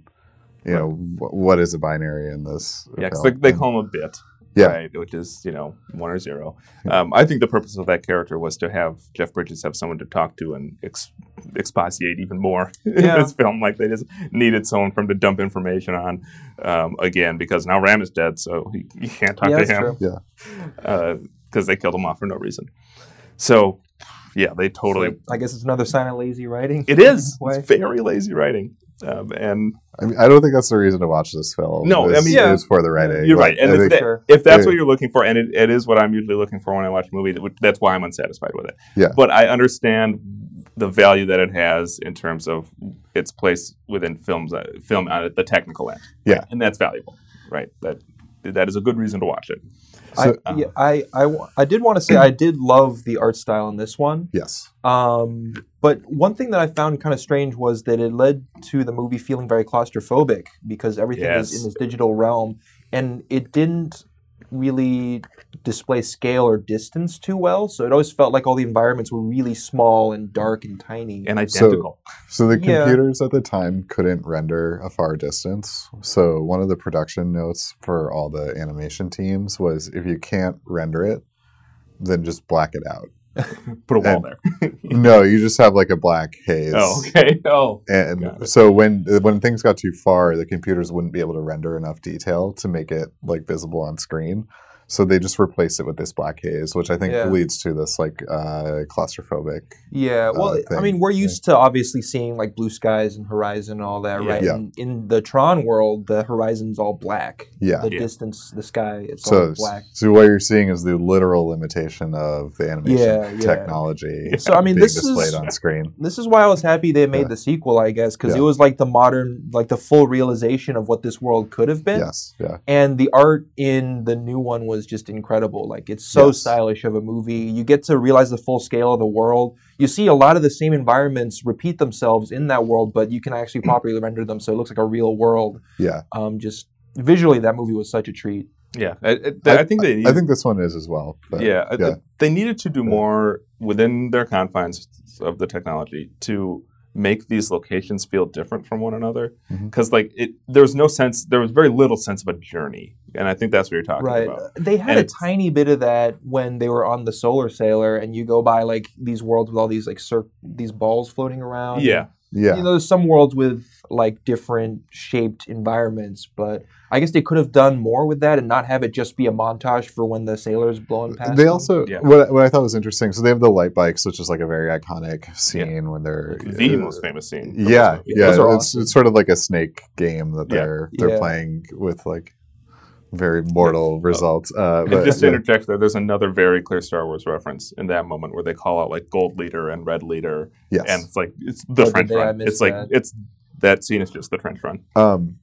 you know wh- what is a binary in this yeah, 'cause film? they, they call him a bit. Yeah. Right, which is you know one or zero. Um, I think the purpose of that character was to have Jeff Bridges have someone to talk to and ex- expatiate even more Yeah. in this film. Like they just needed someone for him to dump information on um, again because now Ram is dead, so he, he can't talk Yeah, to that's him. true. Yeah, because they killed him off for no reason. So, yeah, they totally. So I guess it's another sign of lazy writing. it is Way. it's very lazy writing, um, and I, mean, I don't think that's the reason to watch this film No, I It's- mean- Yeah. it's for the right writing you're But right. And if, think- that- Sure. if that's Yeah. what you're looking for, and it, it is what I'm usually looking for when I watch a movie, that's why I'm unsatisfied with it. Yeah. But I understand the value that it has in terms of its place within films, uh, film at the technical end. Yeah. and that's valuable, right? That that is a good reason to watch it. I, yeah, I, I, I did want to say I did love the art style in this one. yes Um, but one thing that I found kind of strange was that it led to the movie feeling very claustrophobic because everything Yes. is in this digital realm, and it didn't really display scale or distance too well. So it always felt like all the environments were really small and dark and tiny. And identical. So the Yeah. computers at the time couldn't render a far distance. So one of the production notes for all the animation teams was if you can't render it, then just black it out. Put a wall and- there. No, you just have like a black haze. oh, okay. Oh, And so when when things got too far, the computers wouldn't be able to render enough detail to make it like visible on screen. So they just replace it with this black haze, which I think Yeah. leads to this like uh, claustrophobic. Yeah, well, uh, I mean, we're used to obviously seeing like blue skies and horizon and all that, Yeah. right? Yeah. And in the Tron world, the horizon's all black. Yeah. The Yeah. distance, the sky, it's So all black. so what you're seeing is the literal limitation of the animation Yeah, yeah. technology. So I mean, being this displayed is on screen. this is why I was happy they made Yeah. the sequel, I guess, because Yeah. it was like the modern, like the full realization of what this world could have been. Yes, yeah, And the art in the new one was just incredible. Like it's so Yes. stylish of a movie. You get to realize the full scale of the world. You see a lot of the same environments repeat themselves in that world, but you can actually properly render them so it looks like a real world. yeah. Um, just visually, that movie was such a treat. yeah. I, I, I think they. I think this one is as well. But, yeah, I- yeah. they needed to do more within their confines of the technology to make these locations feel different from one another. Mm-hmm. Because like it, there was no sense. There was very little sense of a journey, and I think that's what you're talking Right. about. They had And a tiny bit of that when they were on the Solar Sailor, and you go by like these worlds with all these like cir- these balls floating around. Yeah, yeah. You know, there's some worlds with like different shaped environments, but I guess they could have done more with that and not have it just be a montage for when the sailor's blowing past. They them. also Yeah. what what I thought was interesting. So they have the light bikes, which is like a very iconic scene when they're the uh, most famous scene. from Yeah, yeah. Those It's, awesome. it's sort of like a snake game that they're they're Yeah. playing with like very mortal results. Uh, And but, just to yeah. interject there, there's another very clear Star Wars reference in that moment where they call out like gold leader and red leader, yes. and it's like it's the Oh, did trench they? I run. It's like that. it's that scene is just the trench run. um,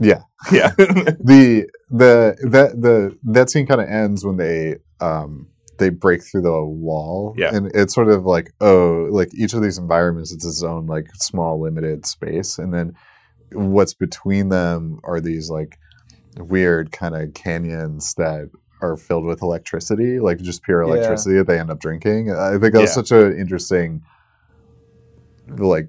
yeah. Yeah, the the that the that scene kind of ends when they um they break through the wall Yeah. and it's sort of like oh like each of these environments it's its own like small limited space and then what's between them are these like weird kind of canyons that are filled with electricity like just pure Yeah. electricity that they end up drinking i think that's Yeah. such an interesting like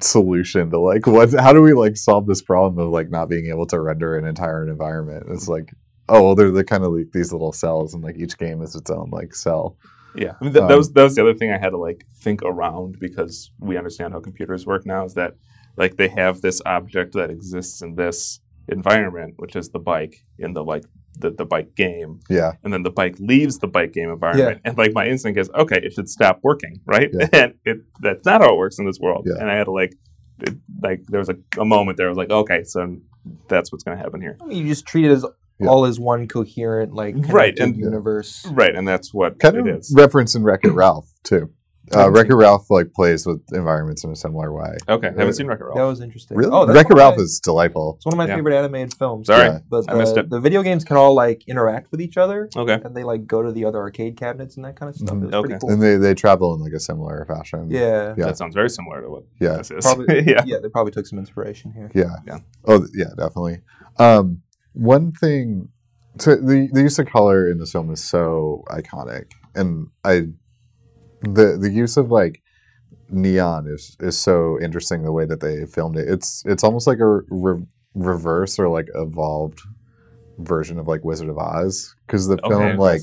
solution to like what how do we like solve this problem of like not being able to render an entire environment it's like oh well they're the kind of like these little cells and like each game is its own like cell yeah. I mean, that, Um, that was that was the other thing I had to like think around because we understand how computers work now. Is that like they have this object that exists in this environment, which is the bike in the like the, the bike game, yeah and then the bike leaves the bike game environment, and like my instinct is, okay, it should stop working, right? Yeah. And it that's not how it works in this world. Yeah. And I had to like, it, like there was a, a moment there. I was like, okay, so that's what's going to happen here, you just treat it as Yeah. all as one coherent, like Right, and- universe. right? And that's what kind it of is. reference in wreck it ralph too uh, wreck it ralph like plays with environments in a similar way Okay, I haven't seen Wreck-It That was interesting. really Oh, that's wreck it one of ralph my- is delightful It's one of my Yeah. favorite animated films. Sorry, Yeah. But I missed the, it. the video games can all like interact with each other, Okay, and they like go to the other arcade cabinets and that kind of stuff. Mhm. It was pretty Okay. cool. and they, they travel in like a similar fashion yeah. Yeah. that sounds very similar to what yeah this is. Probably, yeah. yeah. they probably took some inspiration here. Yeah. Yeah. Oh, th- yeah, definitely. Um, one thing, so the the use of color in this film is so iconic, and I, the the use of like neon is is so interesting. The way that they filmed it, it's it's almost like a re- reverse or like evolved version of like Wizard of Oz, because the Okay, film like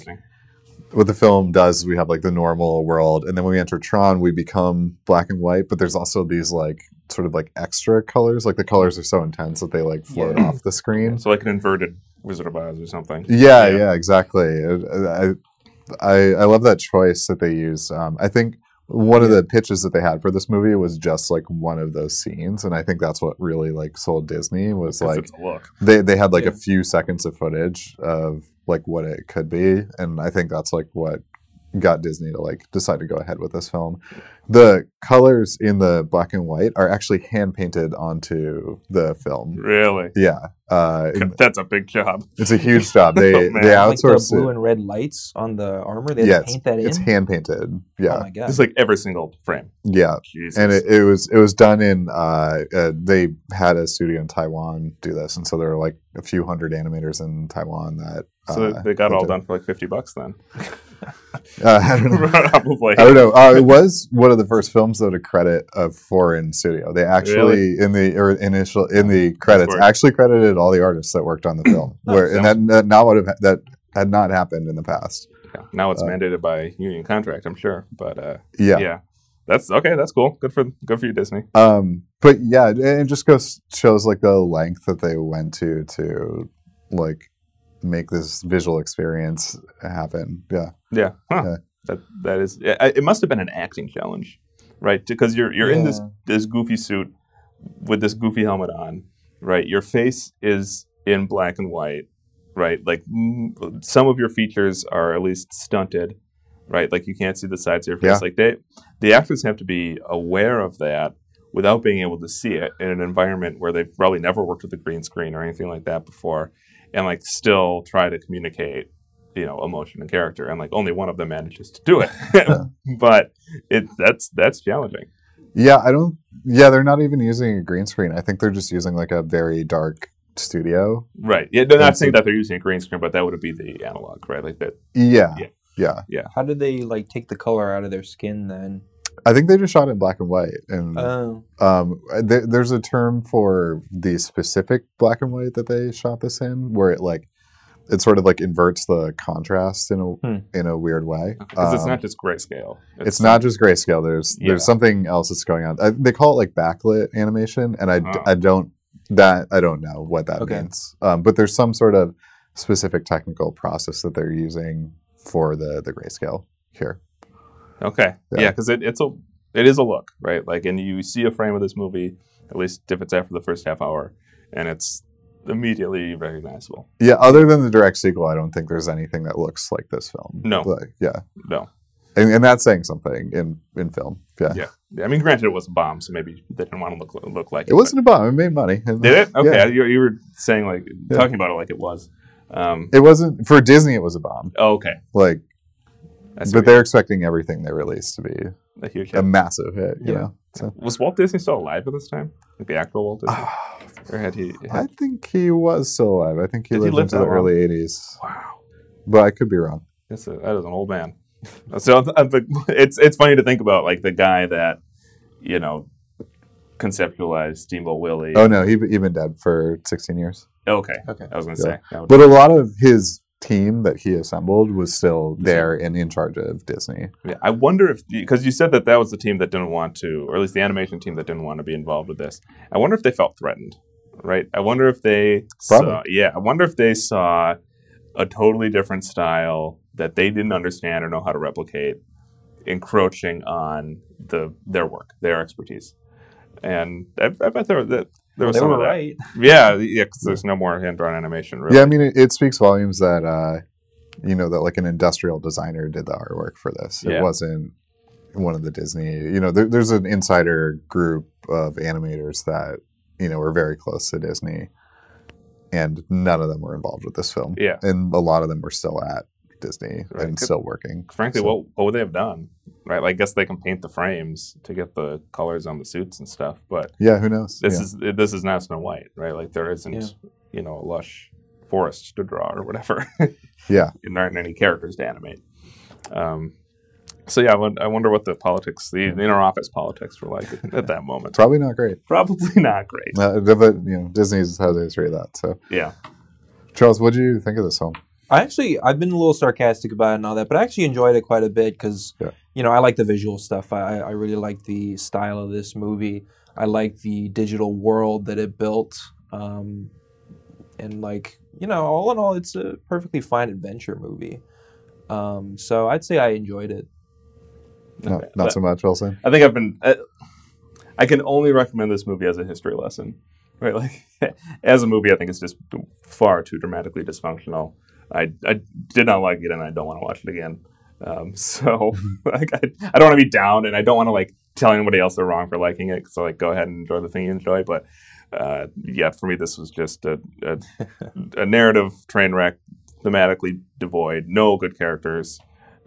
what the film does is we have like the normal world and then when we enter tron we become black and white but there's also these like sort of like extra colors like the colors are so intense that they like float Yeah. off the screen so like an inverted Wizard of Oz or something. yeah Yeah. yeah, exactly I, I i love that choice that they use um, i think one of the pitches that they had for this movie was just like one of those scenes and i think that's what really like sold disney was like it's a look. they they had like Yeah. a few seconds of footage of like what it could be and i think that's like what got disney to like decide to go ahead with this film the colors in the black and white are actually hand painted onto the film Really, yeah uh that's a big job. it's a huge job they Oh, man. they Like the blue it and red lights on the armor, they Yeah, paint that in. it's hand painted Yeah. Oh my god! It's like every single frame. yeah Jesus. and it, it was it was done in uh, uh they had a studio in taiwan do this and so there were like a few hundred animators in taiwan that so uh, they got it all done for like fifty bucks then. uh, I don't know. Probably. I don't know. Uh, it was one of the first films though to credit a foreign studio. They actually in the or initial in the credits actually credited all the artists that worked on the film. Oh, where and that, that not would have that had not happened in the past. Yeah. Now it's Uh, mandated by union contract, I'm sure. But uh, Yeah. yeah, that's okay. That's cool. Good for good for you, Disney. Um. But yeah, it it just goes shows like the length that they went to to like make this visual experience happen. Yeah. Yeah. Huh. Yeah. That that is. It, must have been an acting challenge, right? Because you're you're in this this goofy suit with this goofy helmet on, right? Your face is in black and white, right? Like some of your features are at least stunted, right? Like you can't see the sides of your face. Yeah. Like they, the actors have to be aware of that without being able to see it in an environment where they've probably never worked with a green screen or anything like that before, and like still try to communicate, you know, emotion and character. And like only one of them manages to do it, but it that's that's challenging. Yeah. I don't. Yeah, they're not even using a green screen. I think they're just using like a very dark studio. Right. Yeah. They're not saying that they're using a green screen, but that would be the analog, right? Like that. Yeah. Yeah. Yeah. How did they like take the color out of their skin then? I think they just shot it in black and white, and Oh, um, there, there's a term for the specific black and white that they shot this in, where it like it sort of like inverts the contrast in a Hmm. in a weird way. Because it's Um, not just grayscale. It's, not just grayscale. There's Yeah. there's something else that's going on. I, they call it like backlit animation, and I, d- Oh. I don't that I don't know what that Okay. means. Um, but there's some sort of specific technical process that they're using for the the grayscale here. Okay. Yeah. Yeah, because it, it's a it is a look, right? Like, and you see a frame of this movie, at least if it's after the first half hour, and it's immediately recognizable. Yeah, other than the direct sequel, I don't think there's anything that looks like this film. No. Like, yeah. No. And, and that's saying something in, in film. Yeah. Yeah. I mean, granted, it was a bomb, so maybe they didn't want to look look like it. It wasn't a bomb. It made money. Did it? Okay. Yeah. You, you were saying like Yeah. talking about it like it was. Um, It wasn't for Disney. It was a bomb. oh, okay. Like, I but they're expecting everything they release to be a huge a massive hit. You Yeah. know. So Was Walt Disney still alive at this time? Like the actual Walt Disney, ah, or had he? I think he was still alive. I think he Did he lived live into the long? early '80s, wow. but I could be wrong. That's a, that is an old man. So uh, it's it's funny to think about like the guy that you know conceptualized Steamboat Willie. Oh no, he he been dead for 16 years. okay. Okay. I was going to Yeah. say. that would- But a lot of his team that he assembled was still there and in charge of Disney. Yeah, I wonder if because you said that that was the team that didn't want to, or at least the animation team that didn't want to be involved with this. I wonder if they felt threatened, right? I wonder if they saw, yeah, I wonder if they saw a totally different style that they didn't understand or know how to replicate, encroaching on the their work, their expertise, and I, I bet there that there was they some were of that. right. Yeah, yeah, because there's no more hand drawn animation. Really. Yeah, I mean, it, it speaks volumes that uh, you know that like an industrial designer did the artwork for this. Yeah. It wasn't one of the Disney. You know, there, there's an insider group of animators that you know were very close to Disney, and none of them were involved with this film. Yeah. and a lot of them were still at Disney Right. and still working. frankly, So- what what would they have done? Right, like, I guess they can paint the frames to get the colors on the suits and stuff, but Yeah, who knows? this Yeah. is this is not Snow White, right? Like there isn't Yeah. you know a lush forest to draw or whatever. Yeah. and there aren't any characters to animate. Um, so yeah, I wonder what the politics, the, the inner office politics were like at that moment. probably not great. Probably not great. Uh, but you know, Disney's has a history of that. So, Yeah, Charles, what do you think of this film? I actually I've been a little sarcastic about it and all that, but I actually enjoyed it quite a bit because Yeah. you know I like the visual stuff. I I really like the style of this movie. I like the digital world that it built, um, and like you know, all in all, it's a perfectly fine adventure movie. Um, so I'd say I enjoyed it. Not, not so much, Wilson. I think I've been. Uh, I can only recommend this movie as a history lesson, right? Like as a movie, I think it's just far too dramatically dysfunctional. I, I did not like it, and I don't want to watch it again. Um, so like I, I don't want to be down, and I don't want to like tell anybody else they're wrong for liking it. So like go ahead and enjoy the thing you enjoy. But uh, yeah, for me, this was just a, a, a narrative train wreck, thematically devoid, no good characters,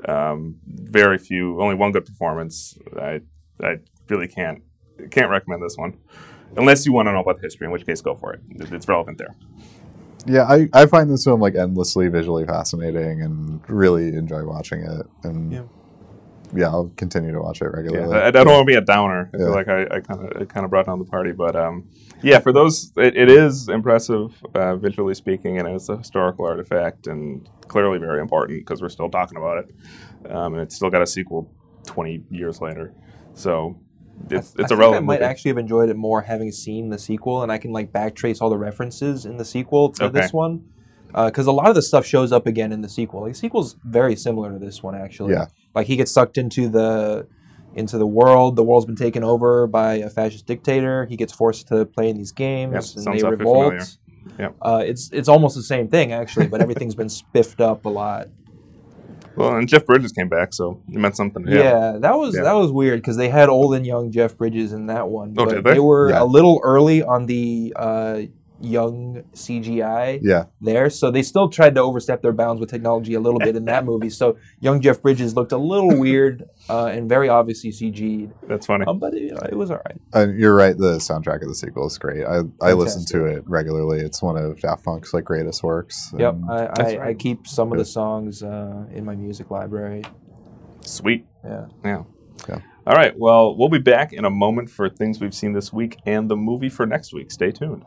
um, very few, only one good performance. I I really can't can't recommend this one unless you want to know about the history, in which case go for it. It- It's relevant there. Yeah, I, I find this film like endlessly visually fascinating and really enjoy watching it. And Yeah. yeah, I'll continue to watch it Yeah, regularly. I, I don't want to be a downer. I Yeah. feel like I, I kind of kind of brought down the party, but um, yeah, for those, it, it is impressive uh, visually speaking, and it's a historical artifact, and clearly very important because we're still talking about it, um, and it's still got a sequel twenty years later. So it's I it's a think relevant. I might movie. actually have enjoyed it more having seen the sequel, and I can like backtrace all the references in the sequel to Okay. this one. Because a lot of the stuff shows up again in the sequel. Like, the sequel's very similar to this one, actually. Yeah. Like he gets sucked into the into the world. The world's been taken over by a fascist dictator. He gets forced to play in these games, Yep, and sounds they revolt. Yep. Uh, it's it's almost the same thing actually, but everything's been spiffed up a lot. Well, and Jeff Bridges came back, so it meant something. him. Yeah, that was Yeah. that was weird because they had old and young Jeff Bridges in that one. Oh, but did they? were Yeah. a little early on the uh, young CGI yeah, there, so they still tried to overstep their bounds with technology a little bit in that movie. So young Jeff Bridges looked a little weird uh, and very obviously CG'd, that's funny. um, but it, it was all right. and you're right. The soundtrack of the sequel is great. I I listen to it regularly. It's one of Daft Punk's like greatest works. Yep, And I, That's I, I keep some of the songs uh, in my music library. Sweet. Yeah. Yeah. Yeah. All right. Well, we'll be back in a moment for things we've seen this week and the movie for next week. Stay tuned.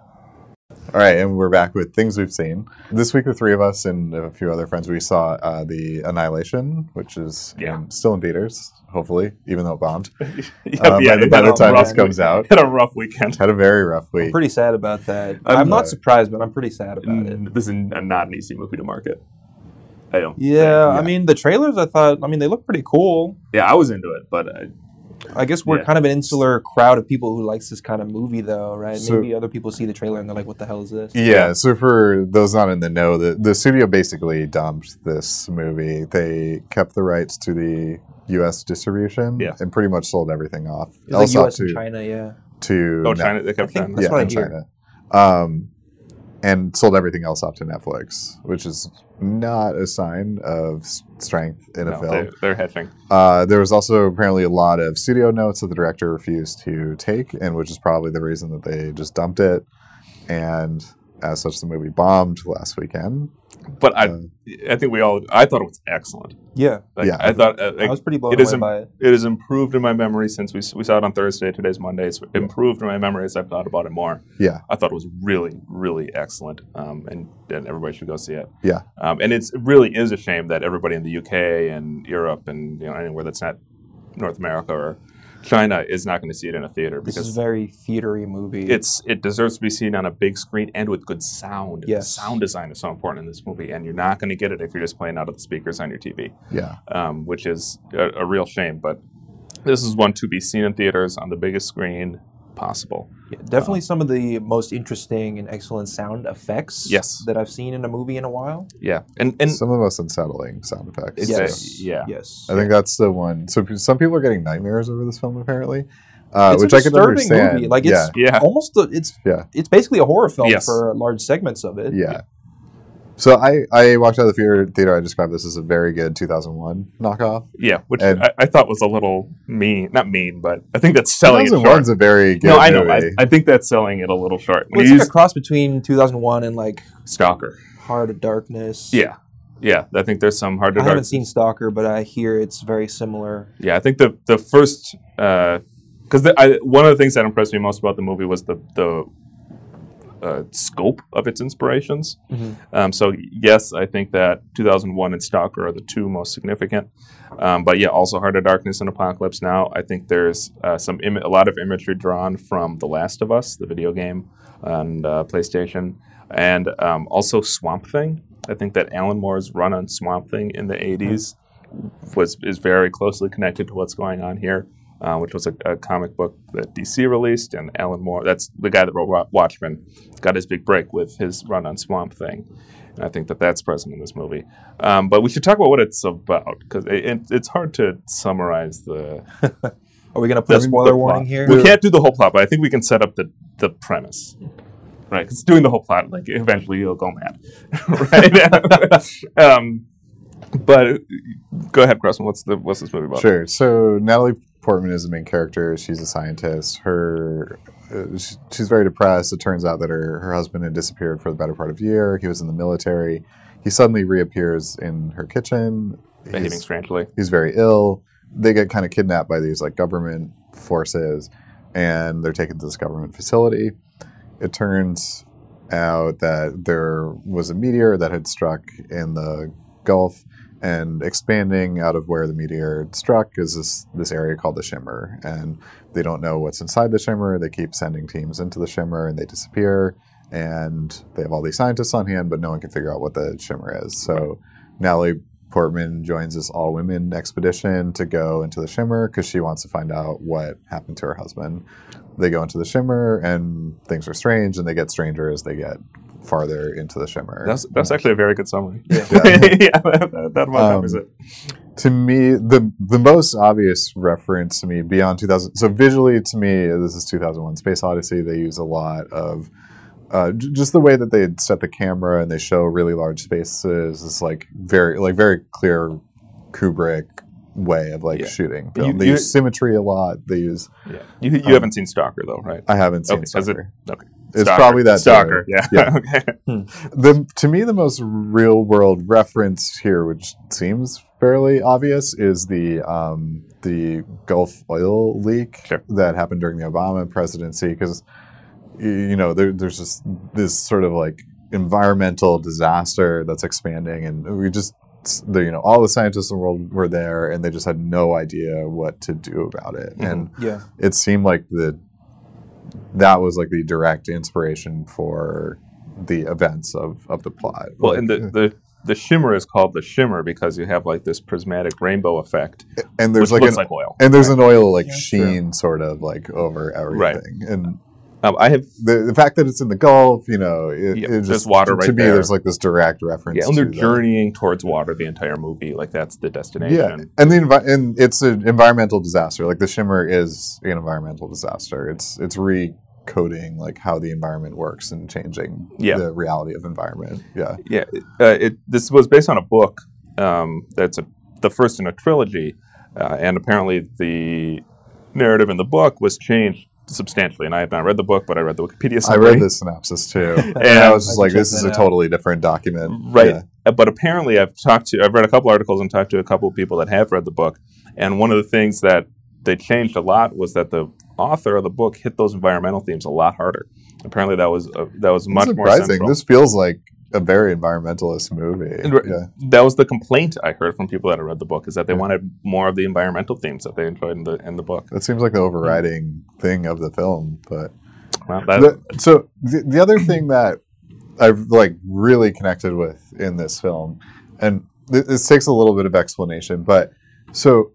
All right, and we're back with things we've seen this week. The three of us and a few other friends, we saw uh, the Annihilation, which is Yeah. um, still in theaters. Hopefully, even though it bombed, yeah, Um, by the, it by the a time rough this comes week- out, had a rough weekend. had a very rough I'm week. pretty sad about that. I'm I'm, not uh, surprised, but I'm pretty sad about it. This is n- not an easy movie to market. I don't. Yeah, Yeah. I mean the trailers. I thought. I mean they look pretty cool. Yeah, I was into it, but uh, I guess we're Yeah. kind of an insular crowd of people who likes this kind of movie, though, right? So- Maybe other people see the trailer and they're like, "What the hell is this?" Yeah, so for those not in the know, the, the studio basically dumped this movie. They kept the rights to the U.S. distribution Yeah. and pretty much sold everything off. It's like U.S. to, and China, yeah. to Oh, China. They I kept think China. that's yeah, what I hear. China. Um, and sold everything else off to Netflix, which is not a sign of strength in a No, film. they, they're hedging. Uh, there was also apparently a lot of studio notes that the director refused to take, and which is probably the reason that they just dumped it. And as such, the movie bombed last weekend. But I, Uh, I think we all. I thought it was excellent. Yeah, Like, Yeah. I thought uh, I was pretty blown it is away im- by it. it has improved in my memory since we, we saw it on Thursday. Today's Monday. It's improved in my memory as I've thought about it more. Yeah, I thought it was really, really excellent, um, and, and everybody should go see it. yeah, Um, and it's, it really is a shame that everybody in the UK and Europe and you know anywhere that's not North America or China is not going to see it in a theater This because is a very theatery movie. it's it deserves to be seen on a big screen and with good sound. Yes. The sound design is so important in this movie, and you're not going to get it if you're just playing out of the speakers on your TV, yeah. um, which is a, a real shame. But this is one to be seen in theaters on the biggest screen possible. Yeah, definitely some of the most interesting and excellent sound effects Yes. that I've seen in a movie in a while. Yeah, and and Some of the most unsettling sound effects. Yes. a- yeah. Yes. I think that's the one. So some people are getting nightmares over this film, apparently, uh, It's a which I can understand. movie. Like it's yeah, almost a, it's Yeah. it's basically a horror film Yes. for large segments of it. yeah. So I, I walked out of the theater, theater. I described this as a very good 2001 knockoff. yeah, which I, I thought was a little mean. Not mean, but I think that's selling it short. 2001's a very good No, I know. I, movie. I think that's selling it a little short. Well, When it's you like a use cross between 2001 and like Stalker. Heart of Darkness. Yeah, yeah. I think there's some hard to. I haven't seen Stalker, but I hear it's very similar. Yeah, I think the the first uh, because I one of the things that impressed me most about the movie was the the uh, scope of its inspirations. Mhm. Um, so yes, I think that 2001 and Stalker are the two most significant. Um, but yeah, also Heart of Darkness and Apocalypse Now. I think there's uh, some Im- a lot of imagery drawn from The Last of Us, the video game and uh, PlayStation, and um, also Swamp Thing. I think that Alan Moore's run on Swamp Thing in the 80s was is very closely connected to what's going on here, uh, which was a, a comic book that DC released, and Alan Moore, that's the guy that wrote Watchmen, got his big break with his run on Swamp Thing. And I think that that's present in this movie. Um, but we should talk about what it's about because it, it, it's hard to summarize the. Are we going to put a the- spoiler warning here? We can't do the whole plot, but I think we can set up the the premise. Right, because doing the whole plot, like eventually you'll go mad, right? um, but go ahead, Crossman. What's the what's this movie about? Sure. So Natalie Portman is the main character. She's a scientist. Her uh, she's very depressed. It turns out that her, her husband had disappeared for the better part of a year. He was in the military. He suddenly reappears in her kitchen. Behaving He's, strangely. he's very ill. They get kind of kidnapped by these like government forces, and they're taken to this government facility. It turns out that there was a meteor that had struck in the Gulf, and expanding out of where the meteor struck is this this area called the Shimmer, and they don't know what's inside the Shimmer. They keep sending teams into the Shimmer, and they disappear. And they have all these scientists on hand, but no one can figure out what the Shimmer is. So Natalie Portman joins this all women expedition to go into the Shimmer because she wants to find out what happened to her husband. They go into the Shimmer and things are strange, and they get stranger as they get farther into the Shimmer. That's that's actually a very good summary. Yeah. yeah, that, that, that about Um, covers it. to me the the most obvious reference to me beyond 2000 so visually to me this is 2001 space odyssey they use a lot of uh, j- just the way that they set the camera and they show really large spaces is like very like very clear kubrick way of like Yeah. shooting You- they you- use symmetry a lot they use Yeah, you, you haven't seen Stalker though, right? i haven't seen Okay, has it- Stalker. Okay, it's Stalker. probably that Stalker. too. Yeah. Yeah. okay. the to me the most real world reference here, which seems fairly obvious, is the um, the Gulf oil leak Sure. that happened during the Obama presidency. Because you know there, there's just this sort of like environmental disaster that's expanding, and we just the, you know all the scientists in the world were there, and they just had no idea what to do about it, Mhm. and Yeah. it seemed like the that was like the direct inspiration for the events of, of the plot. Well, Like, and the, uh, the the shimmer is called the shimmer because you have like this prismatic rainbow effect, and there's which like looks an like oil. and there's an oil like Yeah, sheen sort of like over everything and Um, I have the, the fact that it's in the Gulf, you know, it, Yeah, it there's just water to right me. there. There's like this direct reference. yeah, and they're to journeying towards water the entire movie. Like that's the destination. Yeah, and the envi- and it's an environmental disaster. Like the shimmer is an environmental disaster. It's it's recoding like how the environment works and changing Yeah. the reality of environment. Yeah, Yeah, uh, it, this was based on a book um, that's a, the first in a trilogy, uh, and apparently the narrative in the book was changed substantially. And I have not read the book, but I read the Wikipedia I read the synopsis too, and I was just can like, this is a out. totally different document. Right. Yeah. Uh, But apparently, I've talked to, I've read a couple articles and talked to a couple of people that have read the book. And one of the things that they changed a lot was that the author of the book hit those environmental themes a lot harder. Apparently, that was uh, that was much more surprising. central. This feels like a very environmentalist movie. Yeah. That was the complaint I heard from people that had read the book is that they Yeah. wanted more of the environmental themes that they enjoyed in the in the book. That seems like the overriding thing of the film, but Well, that, the, so the, the other thing that I've like really connected with in this film, and th- this takes a little bit of explanation, but so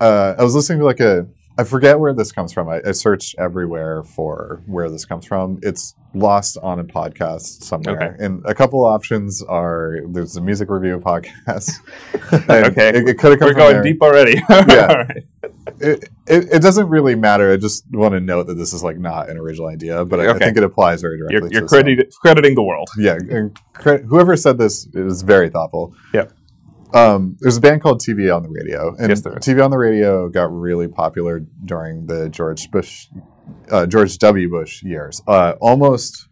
uh, I was listening to like a I forget where this comes from. I, I searched everywhere for where this comes from. It's lost on a podcast somewhere, Okay. and a couple options are there's a music review podcast. Okay. it, it could have come we're going there deep already. Yeah. Right. it, it, it doesn't really matter. I just want to note that this is like not an original idea, but I, I think it applies very directly. You're, you're crediting, crediting the world. Yeah, and cre- whoever said this is very thoughtful. Yep. Um, there's a band called TV on the Radio, and Yes, there is. TV on the Radio got really popular during the George Bush, uh, George W. Bush years. Uh, almost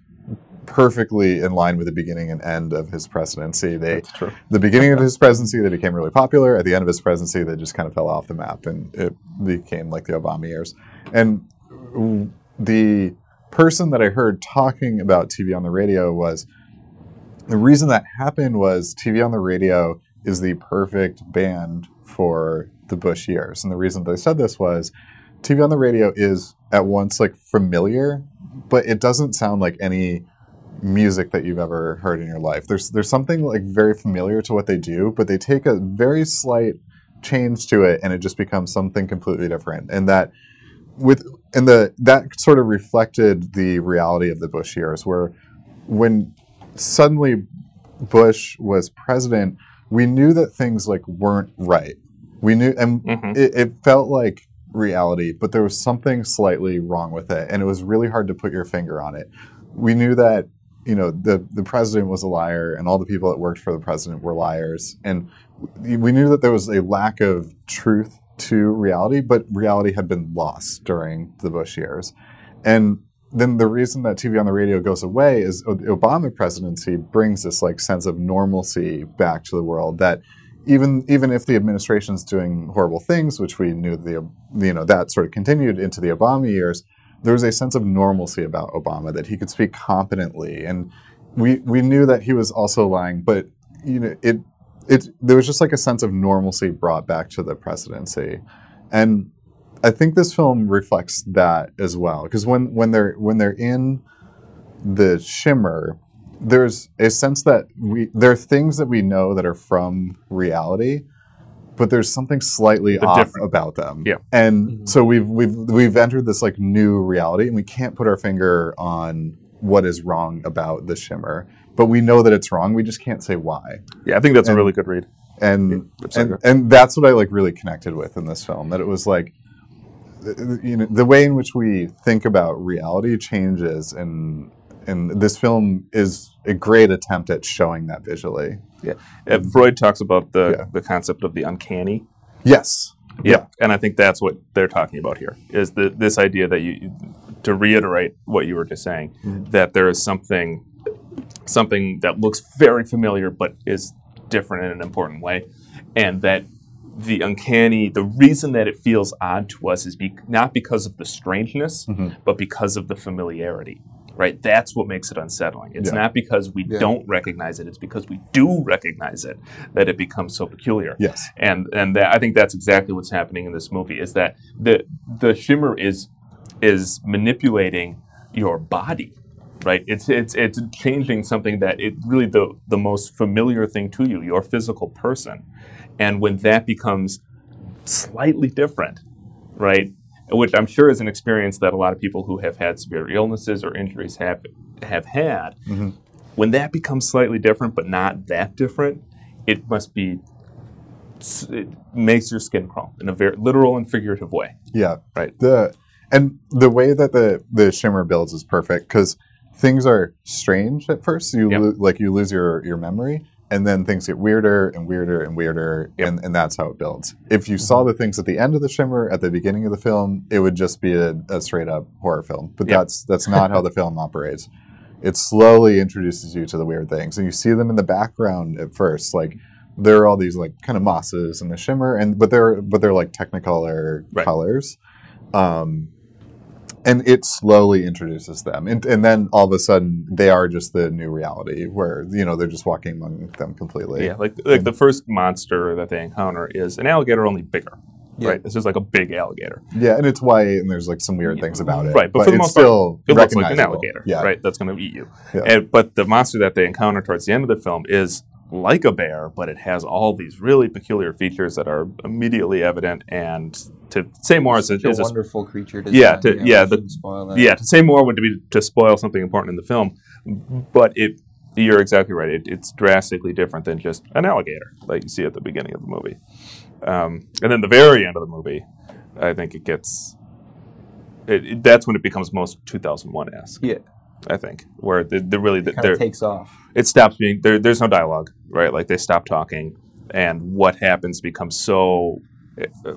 perfectly in line with the beginning and end of his presidency. They the beginning of his presidency they became really popular at the end of his presidency they just kind of fell off the map and it became like the obama years and the person that i heard talking about tv on the radio was the reason that happened was tv on the radio is the perfect band for the bush years and the reason they said this was tv on the radio is at once like familiar but it doesn't sound like any music that you've ever heard in your life. There's there's something like very familiar to what they do, but they take a very slight change to it and it just becomes something completely different. And that with and the that sort of reflected the reality of the Bush years where when suddenly Bush was president, we knew that things like weren't right. We knew and Mhm. it, it felt like reality, but there was something slightly wrong with it, and it was really hard to put your finger on it. We knew that you know the the president was a liar, and all the people that worked for the president were liars, and we knew that there was a lack of truth to reality, but reality had been lost during the Bush years, and then the reason that TV on the radio goes away is the Obama presidency brings this like sense of normalcy back to the world that even even if the administration's doing horrible things, which we knew the you know that sort of continued into the Obama years, there was a sense of normalcy about Obama that he could speak competently, and we we knew that he was also lying, but you know it it there was just like a sense of normalcy brought back to the presidency, and I think this film reflects that as well because when when they're when they're in the shimmer there's a sense that we there are things that we know that are from reality but there's something slightly They're off different. about them Yeah. and Mhm. so we've we've we've entered this like new reality and we can't put our finger on what is wrong about the shimmer but we know that it's wrong we just can't say why Yeah, I think that's And- a really good read. and It's and, and that's what I like really connected with in this film. That it was like, th- th- you know, the way in which we think about reality changes, and and this film is a great attempt at showing that visually. Uh, Freud talks about the, Yeah. the concept of the uncanny. Yes. Yeah, and I think that's what they're talking about here is the this idea that you to reiterate what you were just saying that there is something something that looks very familiar but is different in an important way, and that the uncanny the reason that it feels odd to us is be, not because of the strangeness Mhm. but because of the familiarity. Right, that's what makes it unsettling. It's Yeah. not because we Yeah. don't recognize it; it's because we do recognize it that it becomes so peculiar Yes. and and that, I think that's exactly what's happening in this movie is that the the shimmer is is manipulating your body right? It's it's it's changing something that it really the the most familiar thing to you, your physical person, and when that becomes slightly different, right? Which I'm sure is an experience that a lot of people who have had severe illnesses or injuries have have had. Mhm. When that becomes slightly different, but not that different, it must be. It makes your skin crawl in a very literal and figurative way. Yeah. Right. The and the way that the the shimmer builds is perfect because things are strange at first. You Yep. lo- like you lose your your memory, and then things get weirder and weirder and weirder, Yep. and and that's how it builds. If you saw the things at the end of the shimmer at the beginning of the film, it would just be a, a straight up horror film. But Yep. that's that's not how the film operates. It slowly introduces you to the weird things, and you see them in the background at first, like. There are all these like kind of mosses in the shimmer, and but they're but they're like Technicolor Right. colors, um, and it slowly introduces them and, and then all of a sudden they are just the new reality where you know they're just walking among them completely Yeah, like like the first monster that they encounter is an alligator, only bigger. Yeah. Right, this is like a big alligator. Yeah, and it's white and there's like some weird things about it Right, but for the it's most part, still It looks like an alligator, yeah right? That's going to eat you. Yeah. And, but the monster that they encounter towards the end of the film is like a bear, but it has all these really peculiar features that are immediately evident. And to say more is, a a wonderful creature. Yeah, to- yeah, we the- yeah, to say more would be to spoil something important in the film, but it you're exactly right. It, it's drastically different than just an alligator that you see at the beginning of the movie, um, and then the very end of the movie, I think it gets. It, it- that's when it becomes most 2001 esque. Yeah. I think where the, the really the, Kind they're- of takes off. it stops being there. There's no dialogue, right? Like they stop talking, and what happens becomes so uh,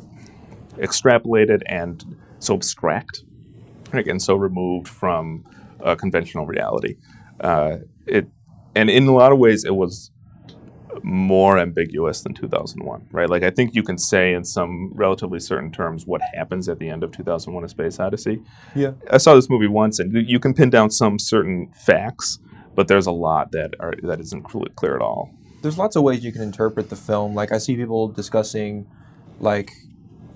extrapolated and so abstract, again, so removed from uh, conventional reality. Uh, it and in a lot of ways, it was more ambiguous than 2001, right? Like I think you can say in some relatively certain terms what happens at the end of 2001: A Space Odyssey. Yeah. I saw this movie once, and you can pin down some certain facts, but there's a lot that are that isn't cl- clear at all. There's lots of ways you can interpret the film. Like I see people discussing, like,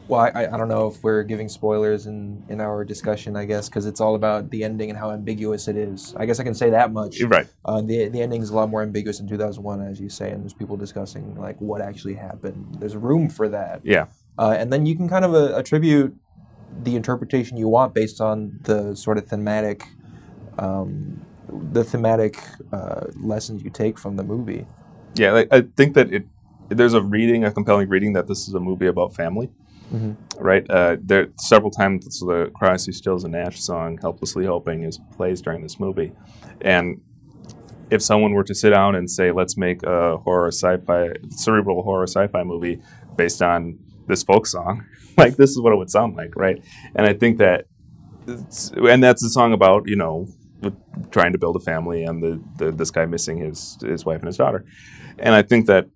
well, I, I don't know if we're giving spoilers in in our discussion. I guess because it's all about the ending and how ambiguous it is. I guess I can say that much. You're right. Uh, the the ending is a lot more ambiguous in 2001, as you say, and there's people discussing like what actually happened. There's room for that, Yeah. uh, and then you can kind of uh, attribute the interpretation you want based on the sort of thematic, um, the thematic uh, lessons you take from the movie. Yeah. Like, I think that it there's a reading, a compelling reading that this is a movie about family. Mhm. Right. Uh, there several times the Crosby, Stills, and Nash song "Helplessly Hoping" is plays during this movie, and if someone were to sit down and say, "Let's make a horror sci-fi, cerebral horror sci-fi movie based on this folk song," like this is what it would sound like, right? And I think that, and that's a song about you know trying to build a family and the, the this guy missing his his wife and his daughter, and I think that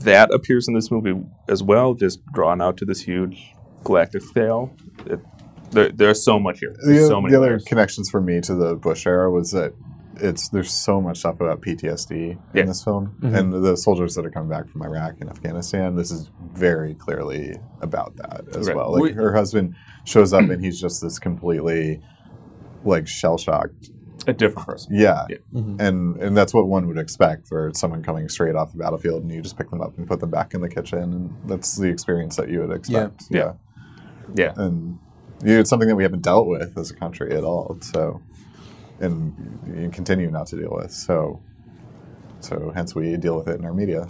that appears in this movie as well, just drawn out to this huge galactic scale. It, there, there's so much here. There's the, so many the other layers. connections for me to the Bush era was that it's there's so much stuff about PTSD Yeah. in this film, Mhm. and the soldiers that are coming back from Iraq and Afghanistan. This is very clearly about that as Right. well. Like We- her husband shows up and he's just this completely like shell shocked. A different person. Yeah. Yeah. Mhm. And and that's what one would expect for someone coming straight off the battlefield and you just pick them up and put them back in the kitchen and that's the experience that you would expect. Yeah. Yeah. and you know, it's something that we haven't dealt with as a country at all. So, and you continue not to deal with. So, so hence we deal with it in our media.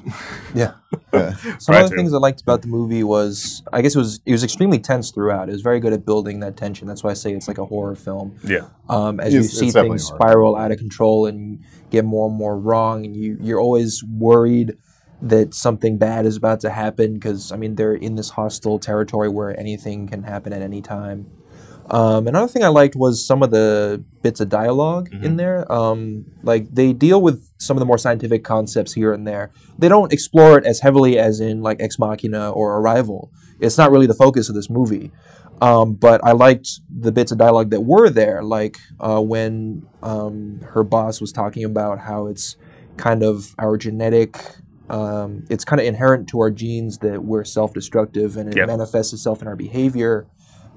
Yeah. Yeah. Some Try of the things I liked about the movie was, I guess it was it was extremely tense throughout. It was very good at building that tension. That's why I say it's like a horror film. Yeah. Um, as It's- you see things horror. spiral out of control and get more and more wrong, and you you're always worried that something bad is about to happen because I mean they're in this hostile territory where anything can happen at any time. Um, another thing I liked was some of the bits of dialog in there. Um, like they deal with some of the more scientific concepts here and there. They don't explore it as heavily as in like Ex Machina or Arrival. It's not really the focus of this movie. Um, but I liked the bits of dialogue that were there, like uh, when um, her boss was talking about how it's kind of our genetic, um, it's kind of inherent to our genes that we're self-destructive and it Yep. manifests itself in our behavior.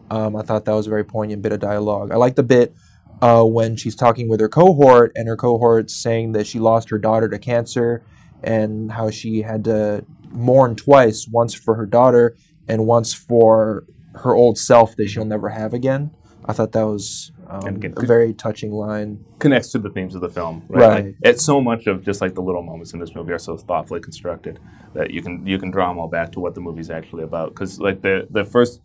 Um, I thought that was a very poignant bit of dialogue. I like the bit uh, when she's talking with her cohort, and her cohort's saying that she lost her daughter to cancer, and how she had to mourn twice once for her daughter and once for her old self that she'll never have again. I thought that was um, And a very touching line. connects to the themes of the film, right? Right. Like, it's so much of just like the little moments in this movie are so thoughtfully constructed that you can you can draw them all back to what the movie's actually about. Because like the the first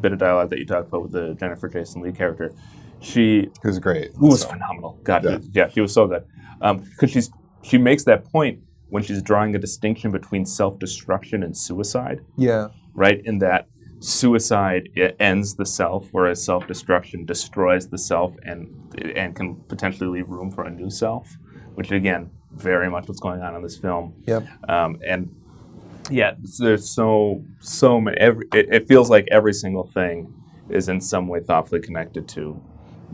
bit of dialogue that you talked about with the Jennifer Jason Lee character, she was great. who was So, phenomenal. God, Yeah. yeah, she was so good. Because she's she makes that point when she's drawing a distinction between self destruction and suicide Yeah. right? In that suicide ends the self, whereas self destruction destroys the self and and can potentially leave room for a new self, which again, very much what's going on in this film. Yep. Um, and yeah, there's so so many. Every it, it feels like every single thing is in some way thoughtfully connected to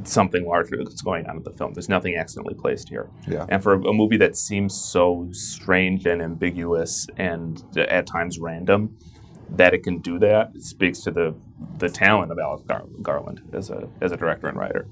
something larger that's going on in the film. There's nothing accidentally placed here. Yeah. And for a movie that seems so strange and ambiguous and at times random, that it can do that speaks to the the talent of Alex Gar- Garland as a as a director and writer.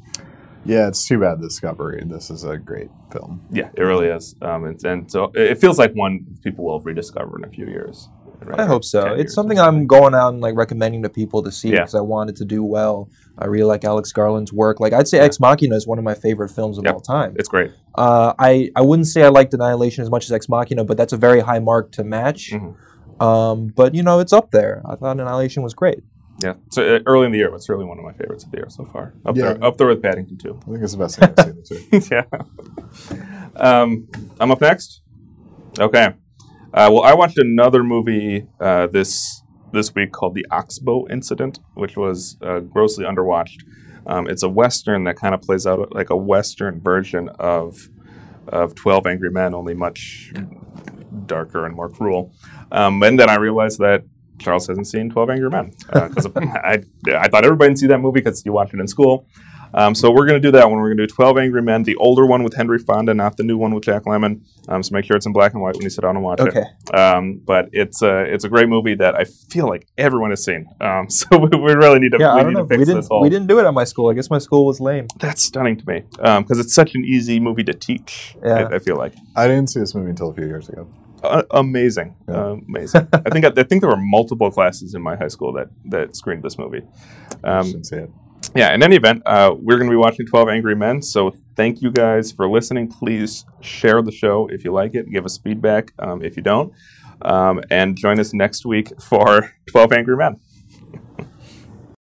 Yeah, it's too bad Discovery. This is a great film. Yeah, it really is. Um, it's, and so it feels like one people will rediscover in a few years. right? I hope so. It's or something I'm going out and like recommending to people to see Yeah. because I wanted to do well. I really like Alex Garland's work. Like I'd say Ex Machina is one of my favorite films of Yep. all time. It's great. Uh, I I wouldn't say I liked Annihilation as much as Ex Machina, but that's a very high mark to match. Mhm. Um, but you know, it's up there. I thought Annihilation was great. Yeah. So uh, early in the year, but it's really one of my favorites of the year so far. Up Yeah. there, up there with Paddington 2. I think it's the best thing I've seen too. yeah. Um, I'm up next. Okay. Uh, well, I watched another movie uh, this this week called The Oxbow Incident, which was uh, grossly underwatched. Um, it's a western that kind of plays out like a western version of of Twelve Angry Men, only much darker and more cruel. Um, and then I realized that Charles hasn't seen Twelve Angry Men because I I thought everybody would see that movie because you watched it in school. Um, so we're going to do that one. We're going to do 12 Angry Men, the older one with Henry Fonda, not the new one with Jack Lemmon. Um, so make sure it's in black and white when you sit down and watch Okay. it. Um, but it's a, it's a great movie that I feel like everyone has seen. Um, so we, we really need to, Yeah, we I don't need know. to fix We didn't whole. we didn't do it at my school. I guess my school was lame. That's stunning to me because it's such an easy movie to teach. Yeah. I, I feel like I didn't see this movie until a few years ago. Uh, amazing, Yeah. uh, amazing. I think I think there were multiple classes in my high school that that screened this movie. I Um, didn't see it. yeah, in any event, uh, we're going to be watching 12 Angry Men. So thank you guys for listening. Please share the show if you like it. Give us feedback um, if you don't. Um, and join us next week for 12 Angry Men.